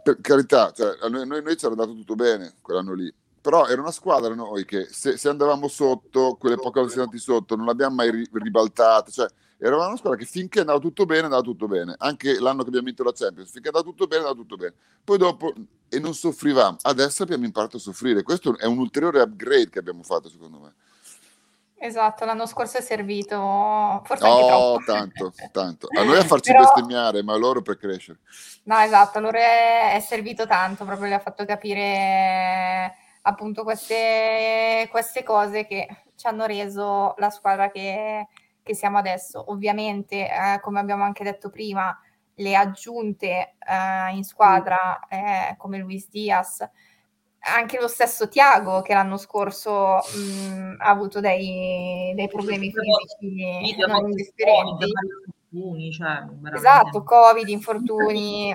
per carità, cioè, noi, noi, noi ci era andato tutto bene quell'anno lì, però era una squadra noi che se, se andavamo sotto, quelle poche volte andati sotto, non l'abbiamo mai ri, ribaltata, cioè eravamo una squadra che finché andava tutto bene, andava tutto bene, anche l'anno che abbiamo vinto la Champions, finché andava tutto bene, andava tutto bene, poi dopo, e non soffrivamo, adesso abbiamo imparato a soffrire, questo è un ulteriore upgrade che abbiamo fatto secondo me. Esatto, l'anno scorso è servito forse oh, tanto, tanto. A noi a farci Però... bestemmiare, ma a loro per crescere. No, esatto, a loro è, è servito tanto, proprio le ha fatto capire appunto queste, queste cose che ci hanno reso la squadra che, che siamo adesso. Ovviamente, eh, come abbiamo anche detto prima, le aggiunte eh, in squadra eh, come Luis Diaz anche lo stesso Tiago che l'anno scorso mh, ha avuto dei, dei problemi fisici non indifferenti. Cioè, esatto, Covid, infortuni.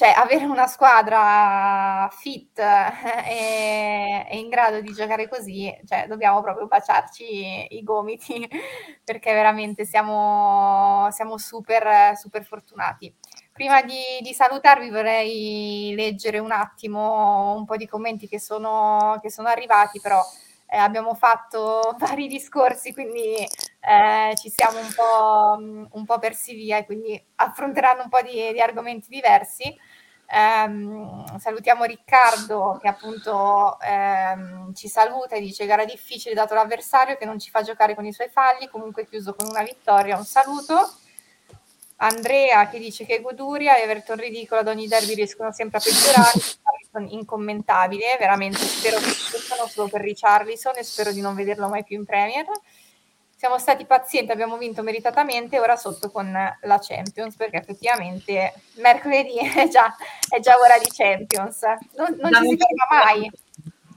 cioè, avere una squadra fit e, e, in grado di giocare così, cioè, dobbiamo proprio baciarci i gomiti perché veramente siamo, siamo super, super fortunati. Prima di, di, salutarvi vorrei leggere un attimo un po' di commenti che sono, che sono arrivati, però eh, abbiamo fatto vari discorsi, quindi eh, ci siamo un po', un po', persi via e quindi affronteranno un po' di, di argomenti diversi. Ehm, salutiamo Riccardo che appunto ehm, ci saluta e dice gara difficile dato l'avversario che non ci fa giocare con i suoi falli, comunque chiuso con una vittoria, un saluto. Andrea che dice che goduria, Everton ridicolo, ad ogni derby riescono sempre a peggiorare, incommentabile, veramente spero che giocano solo per Richarlison e spero di non vederlo mai più in Premier. Siamo stati pazienti, abbiamo vinto meritatamente, ora sotto con la Champions, perché effettivamente mercoledì è già, è già ora di Champions, non, non ci si ferma mai.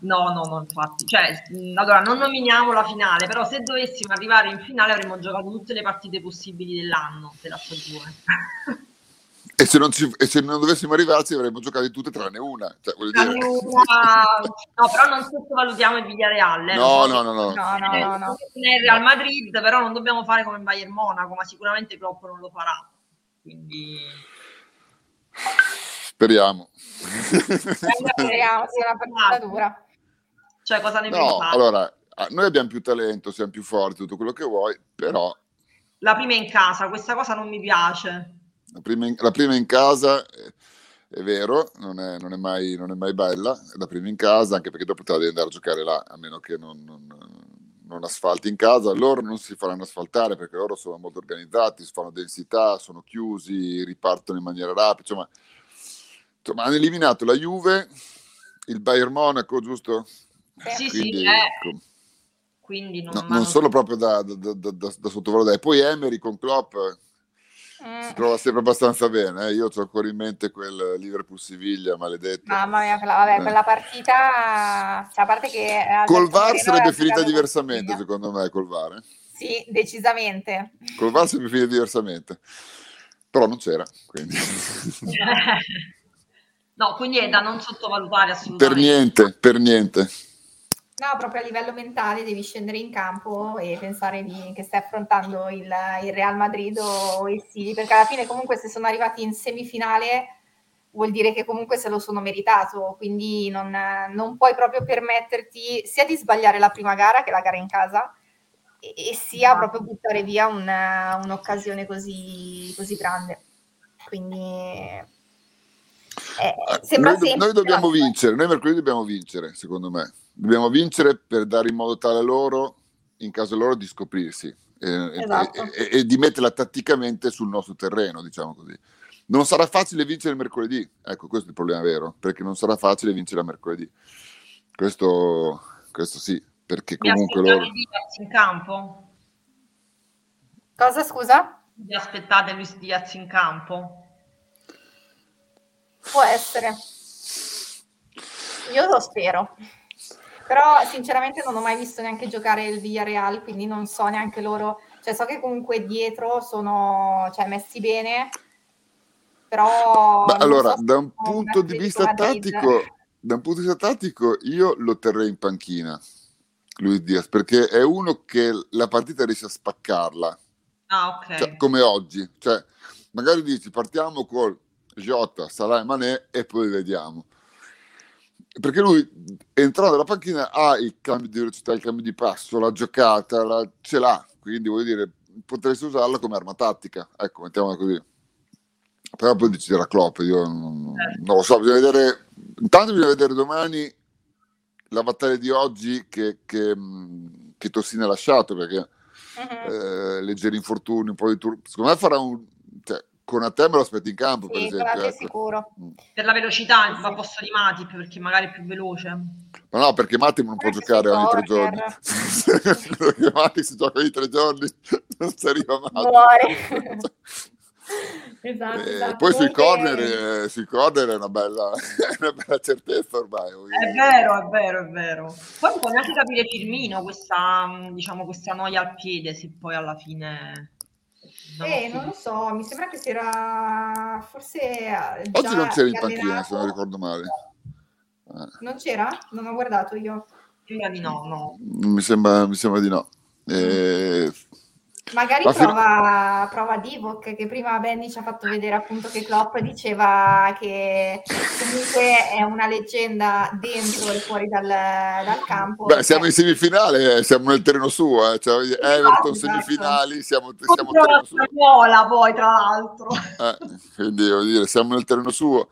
No, no, no, infatti. Cioè, allora, non nominiamo la finale, però se dovessimo arrivare in finale avremmo giocato tutte le partite possibili dell'anno della stagione. E se, ci, e se, non dovessimo arrivarci avremmo giocato tutte tranne una. Cioè, tranne dire... una... No, però non sottovalutiamo il Villareal. Eh, no, no, no, no. no, no, no, no. Il Real Madrid, però non dobbiamo fare come il Bayern Monaco, ma sicuramente Klopp non lo farà. Quindi... Speriamo. Speriamo, sia una partita dura. Cioè, cosa ne no, allora, noi abbiamo più talento, siamo più forti, tutto quello che vuoi, però... La prima in casa, questa cosa non mi piace. La prima in, la prima in casa è, è vero, non è, non, è mai, non è, mai, bella, è la prima in casa, anche perché dopo te la devi andare a giocare là, a meno che non, non asfalti in casa. Loro non si faranno asfaltare perché loro sono molto organizzati, fanno densità, sono chiusi, ripartono in maniera rapida. Insomma, insomma hanno eliminato la Juve, il Bayern Monaco, giusto? Sì, Quindi, sì, eh. Quindi non, no, non solo proprio da, da, da, da, sottovalutare. Poi Emery con Klopp mm. si trova sempre abbastanza bene. Eh? Io ho ancora in mente quel Liverpool-Siviglia maledetto. Mamma mia, quella, vabbè, eh. quella partita, cioè, a parte che... Col VAR sarebbe finita diversamente, secondo me, col VAR. Eh? Sì, decisamente. Col VAR sarebbe finita diversamente. Però non c'era, quindi... no, quindi è da non sottovalutare assolutamente. Per niente, per niente. No, proprio a livello mentale devi scendere in campo e pensare di, che stai affrontando il, il, Real Madrid o il City, perché alla fine comunque se sono arrivati in semifinale vuol dire che comunque se lo sono meritato, quindi non, non puoi proprio permetterti sia di sbagliare la prima gara, che la gara in casa, e, e sia proprio buttare via una, un'occasione così, così grande. Quindi eh, sembra noi, noi dobbiamo vincere, noi mercoledì dobbiamo vincere, secondo me dobbiamo vincere per dare in modo tale a loro, in caso loro, di scoprirsi esatto. e, e, e, di metterla tatticamente sul nostro terreno, diciamo così. Non sarà facile vincere mercoledì, ecco questo è il problema vero, perché non sarà facile vincere a mercoledì. Questo, questo sì, perché comunque loro... in campo? Cosa scusa? Vi aspettate Luis Diaz in campo? Può essere. Io lo spero. Però sinceramente non ho mai visto neanche giocare il Villarreal, quindi non so neanche loro, cioè so che comunque dietro sono cioè, messi bene, però... Beh, allora, so da un punto di vista tattico, da un punto di vista tattico io lo terrei in panchina, Luis Diaz, perché è uno che la partita riesce a spaccarla. Ah, ok. Cioè, come oggi, cioè magari dici partiamo con Jota, Salah e Manè e poi vediamo perché lui entrando nella panchina ha il cambio di velocità, il cambio di passo, la giocata, la, ce l'ha, quindi voglio dire, potresti usarla come arma tattica, ecco, mettiamola così. Però poi deciderà Klopp, io non, certo. non, lo so, bisogna vedere, intanto bisogna vedere domani la battaglia di oggi che, che, che Tossini ha lasciato, perché uh-huh. eh, leggeri infortuni, un po' di tur- secondo me farà un, con a te me lo aspetti in campo, sì, per esempio. Ecco. sicuro. Mm. Per la velocità, ma posto di Matip, perché magari è più veloce. Ma no, perché Matip non può giocare ogni tre giorni. perché Matip si gioca ogni tre giorni, non si arriva mai. Muore. esatto, eh, esatto. Poi sui corner, eh, sui corner è una bella, una bella certezza ormai. È vero, è vero, è vero. Poi non può neanche capire Firmino questa, diciamo, questa noia al piede, se poi alla fine eh, non lo so, mi sembra che si era forse eh, Oggi non c'era in panchina, se non ricordo male. Eh. Non c'era? Non ho guardato io. Prima di no, no. Mi sembra, mi sembra di no. Eh, Magari prova, prova Divock, che prima Benny ci ha fatto vedere appunto che Klopp diceva che comunque è una leggenda dentro e fuori dal, dal campo. Beh, siamo in semifinale, eh, siamo nel terreno suo, eh. cioè, esatto, Everton esatto. semifinali, siamo, siamo nel terreno suo. Spagnola poi, tra l'altro. Eh, quindi, voglio dire, siamo nel terreno suo.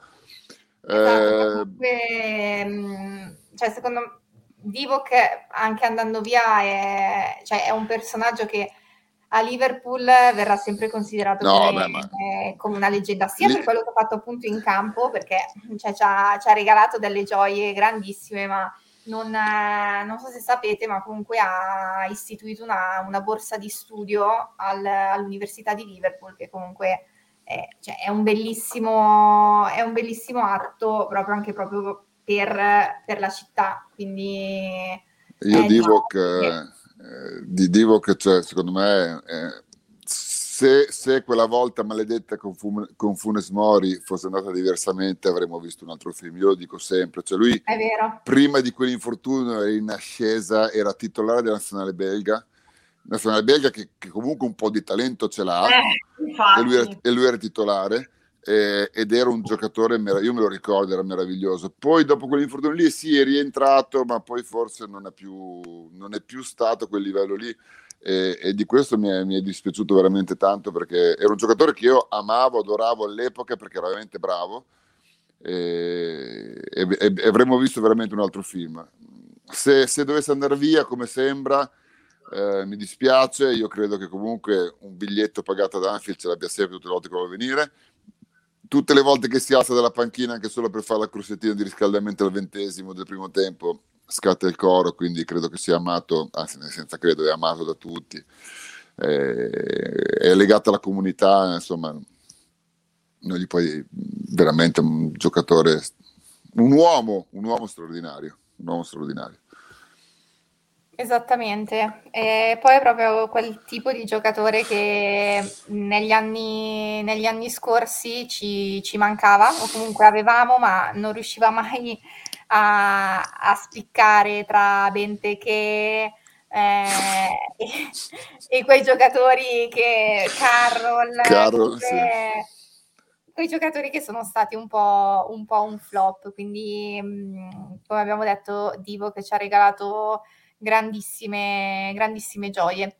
Esatto, comunque, mm, cioè, secondo me Divock anche andando via è, cioè, è un personaggio che a Liverpool verrà sempre considerato no, come, beh, ma... come, una leggenda, sia Lì... per quello che ha fatto appunto in campo, perché cioè, ci, ha, ci, ha, regalato delle gioie grandissime, ma non, non, so se sapete, ma comunque ha istituito una, una borsa di studio al, all'Università di Liverpool, che comunque è, cioè, è, un bellissimo, è un bellissimo atto proprio anche proprio per, per la città. Quindi... Io dico che... Eh, di Divock, cioè, secondo me, eh, se, se, quella volta maledetta con, Fum- con, Funes Mori fosse andata diversamente, avremmo visto un altro film. Io lo dico sempre. Cioè lui, prima di quell'infortunio, era in ascesa, era titolare della nazionale belga. Nazionale belga che, che comunque un po' di talento ce l'ha, eh, e, lui era, e lui era titolare eh, ed era un giocatore, io me lo ricordo, era meraviglioso. Poi dopo quell'infortunio lì sì, è rientrato, ma poi forse non è più, non è più stato a quel livello lì. E, e di questo mi è, mi è, dispiaciuto veramente tanto perché era un giocatore che io amavo, adoravo all'epoca perché era veramente bravo e, e, e avremmo visto veramente un altro film. Se, se dovesse andare via come sembra, eh, mi dispiace, io credo che comunque un biglietto pagato ad Anfield ce l'abbia sempre tutte le volte che vuole venire tutte le volte che si alza dalla panchina anche solo per fare la crussettina di riscaldamento al ventesimo del primo tempo scatta il coro quindi credo che sia amato anzi senza credo è amato da tutti. Eh, è legato alla comunità insomma non gli puoi veramente un giocatore un uomo un uomo straordinario un uomo straordinario Esattamente, e poi è proprio quel tipo di giocatore che negli anni, negli anni scorsi ci, ci, mancava o comunque avevamo ma non riusciva mai a, a spiccare tra Benteke eh, e, e, quei giocatori che Carroll, Carroll sì. quei giocatori che sono stati un po', un, po un flop, quindi come abbiamo detto Divo che ci ha regalato grandissime, grandissime gioie.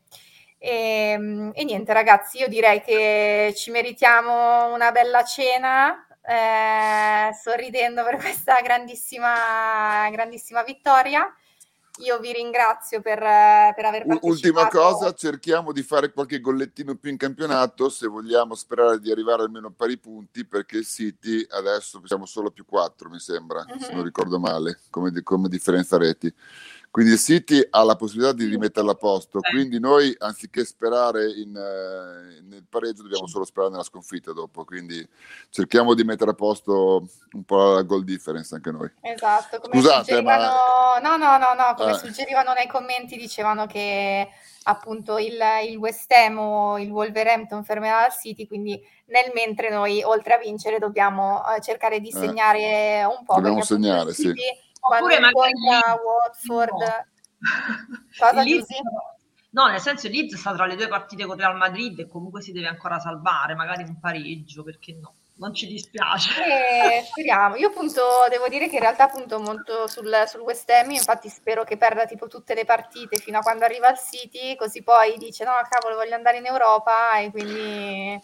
E, ehm, e, niente ragazzi, io direi che ci meritiamo una bella cena, eh, sorridendo per questa grandissima, grandissima vittoria. Io vi ringrazio per, per aver partecipato. Ultima cosa, cerchiamo di fare qualche gollettino più in campionato se vogliamo sperare di arrivare almeno a pari punti perché il City adesso siamo solo più 4 mi sembra, uh-huh. se non mhm. ricordo male, come, come differenza reti. Quindi il City ha la possibilità di rimetterla a posto, quindi noi anziché sperare in, eh, nel pareggio dobbiamo solo sperare nella sconfitta dopo, quindi cerchiamo di mettere a posto un po' la goal difference anche noi. Esatto, come Scusate, ma... no, no, no, no, come eh. suggerivano nei commenti dicevano che appunto il, il West Ham o il Wolverhampton fermerà il City, quindi nel mentre noi oltre a vincere dobbiamo eh, cercare di eh. segnare eh. un po'. Dobbiamo segnare, sì. Oppure magari Watford. No. Cosa Leeds, No, nel senso Leeds sta tra le due partite con Real Madrid e comunque si deve ancora salvare, magari un pareggio, perché no? Non ci dispiace. Eh, speriamo. Io appunto devo dire che in realtà punto molto sul, sul West Ham, infatti spero che perda tipo tutte le partite fino a quando arriva al City, così poi dice no cavolo voglio andare in Europa e quindi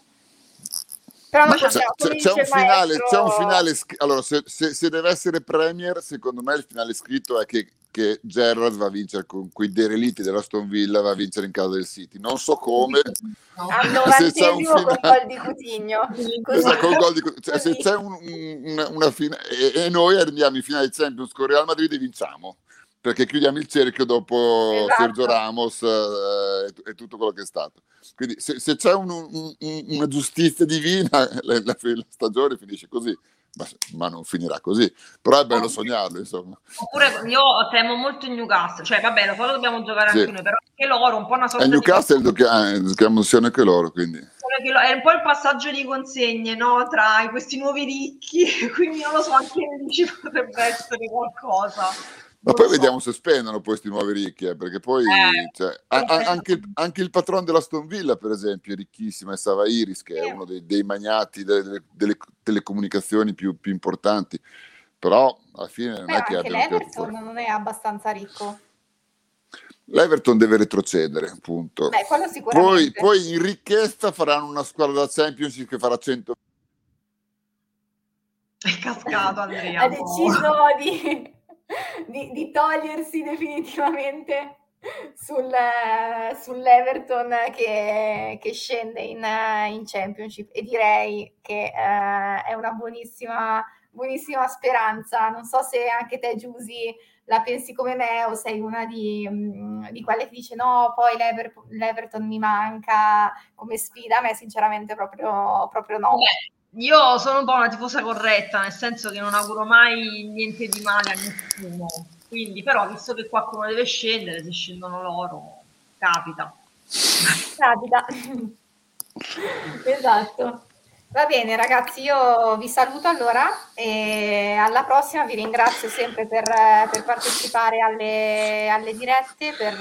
però non c'è, c'è, c'è, un finale, maestro... c'è un finale, allora se, se, se, deve essere Premier, secondo me il finale scritto è che, che Gerrard va a vincere con quei derelitti della Stone Villa, va a vincere in casa del City. Non so come. No. se c'è un finale... con gol di Coutinho. Esatto, con gol di Cioè, se c'è un, una, una finale e, e, noi andiamo in finale di Champions con Real Madrid e vinciamo perché chiudiamo il cerchio dopo esatto. Sergio Ramos eh, e tutto quello che è stato. Quindi se, se c'è un, un, una giustizia divina, la, la, la, stagione finisce così. Ma, ma, non finirà così, però è bello sognarlo. Insomma. Oppure io temo molto il Newcastle, cioè va bene, poi dobbiamo giocare sì. anche noi, però anche loro un po' una sorta e Newcastle di. Newcastle giochiamo sia anche loro, quindi. È un po' il passaggio di consegne no? tra questi nuovi ricchi, quindi non lo so, anche ci potrebbe essere qualcosa. Ma poi so. vediamo se spendono questi nuovi ricchi, eh, perché poi eh, cioè, a, a, anche, anche, il patron della Stonvilla, per esempio, è ricchissimo, è Sava Iris, che è uno dei, dei magnati delle, delle, delle, telecomunicazioni più, più, importanti. Però alla fine non Beh, è che abbia... L'Everton non è abbastanza ricco. L'Everton deve retrocedere, appunto. Beh, poi, poi, in ricchezza faranno una squadra da Championship che farà 100 È cascato Andrea. ha deciso di, di, di togliersi definitivamente sul, sull'Everton che, che scende in, in, Championship e direi che eh, è una buonissima, buonissima speranza. Non so se anche te, Giusy, la pensi come me o sei una di, mm, di quelle che dice no, poi l'Ever, l'Everton mi manca come sfida. A me sinceramente proprio, proprio no. Beh, io sono un po' una tifosa corretta, nel senso che non auguro mai niente di male a nessuno quindi, però, visto che qualcuno deve scendere, se scendono loro, capita. Capita. esatto. Va bene ragazzi, io vi saluto allora e alla prossima vi ringrazio sempre per, per partecipare alle, alle, dirette, per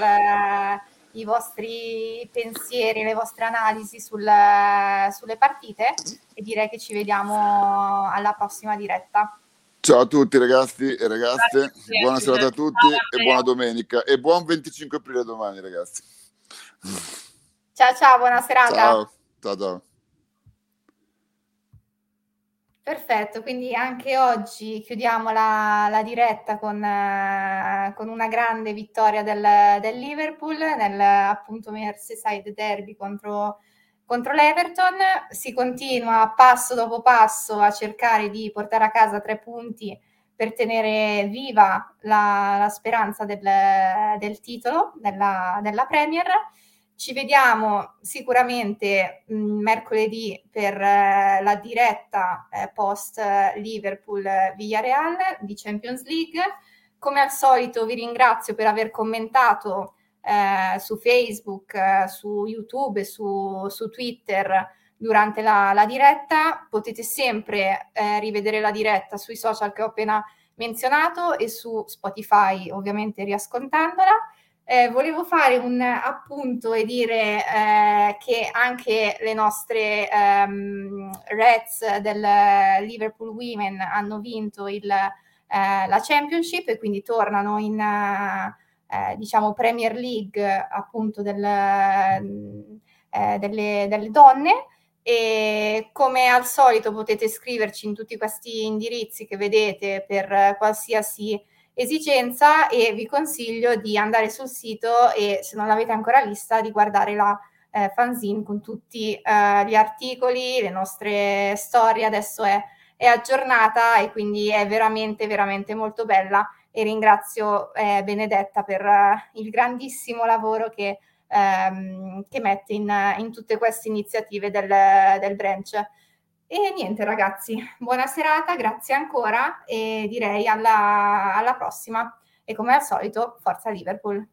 i vostri pensieri, le vostre analisi sul, sulle partite e direi che ci vediamo alla prossima diretta. Ciao a tutti ragazzi e ragazze, Grazie. buona serata a tutti ciao, e buona domenica e buon 25 aprile domani ragazzi. Ciao ciao, buona serata. Ciao, ciao ciao. Perfetto, quindi anche oggi chiudiamo la, la diretta con, uh, con, una grande vittoria del, del Liverpool nel appunto Merseyside Derby contro contro l'Everton si continua passo dopo passo a cercare di portare a casa tre punti per tenere viva la, la speranza del, del titolo della, della, Premier. Ci vediamo sicuramente mh, mercoledì per eh, la diretta eh, post Liverpool Villarreal di Champions League. Come al solito vi ringrazio per aver commentato eh, su Facebook, eh, su YouTube, su, su Twitter durante la, la, diretta. Potete sempre eh, rivedere la diretta sui social che ho appena menzionato e su Spotify, ovviamente riascoltandola. Eh, volevo fare un appunto e dire eh, che anche le nostre ehm, Reds del Liverpool Women hanno vinto il, eh, la Championship e quindi tornano in, eh, diciamo Premier League appunto del, eh, delle, delle donne. E come al solito potete scriverci in tutti questi indirizzi che vedete per qualsiasi esigenza e vi consiglio di andare sul sito e se non l'avete ancora vista di guardare la eh, fanzine con tutti eh, gli articoli, le nostre storie, adesso è, è aggiornata e quindi è veramente veramente molto bella e ringrazio eh, Benedetta per uh, il grandissimo lavoro che, ehm, che mette in, in, tutte queste iniziative del, del branch. E niente ragazzi, buona serata, grazie ancora e direi alla, alla prossima e come al solito, forza Liverpool.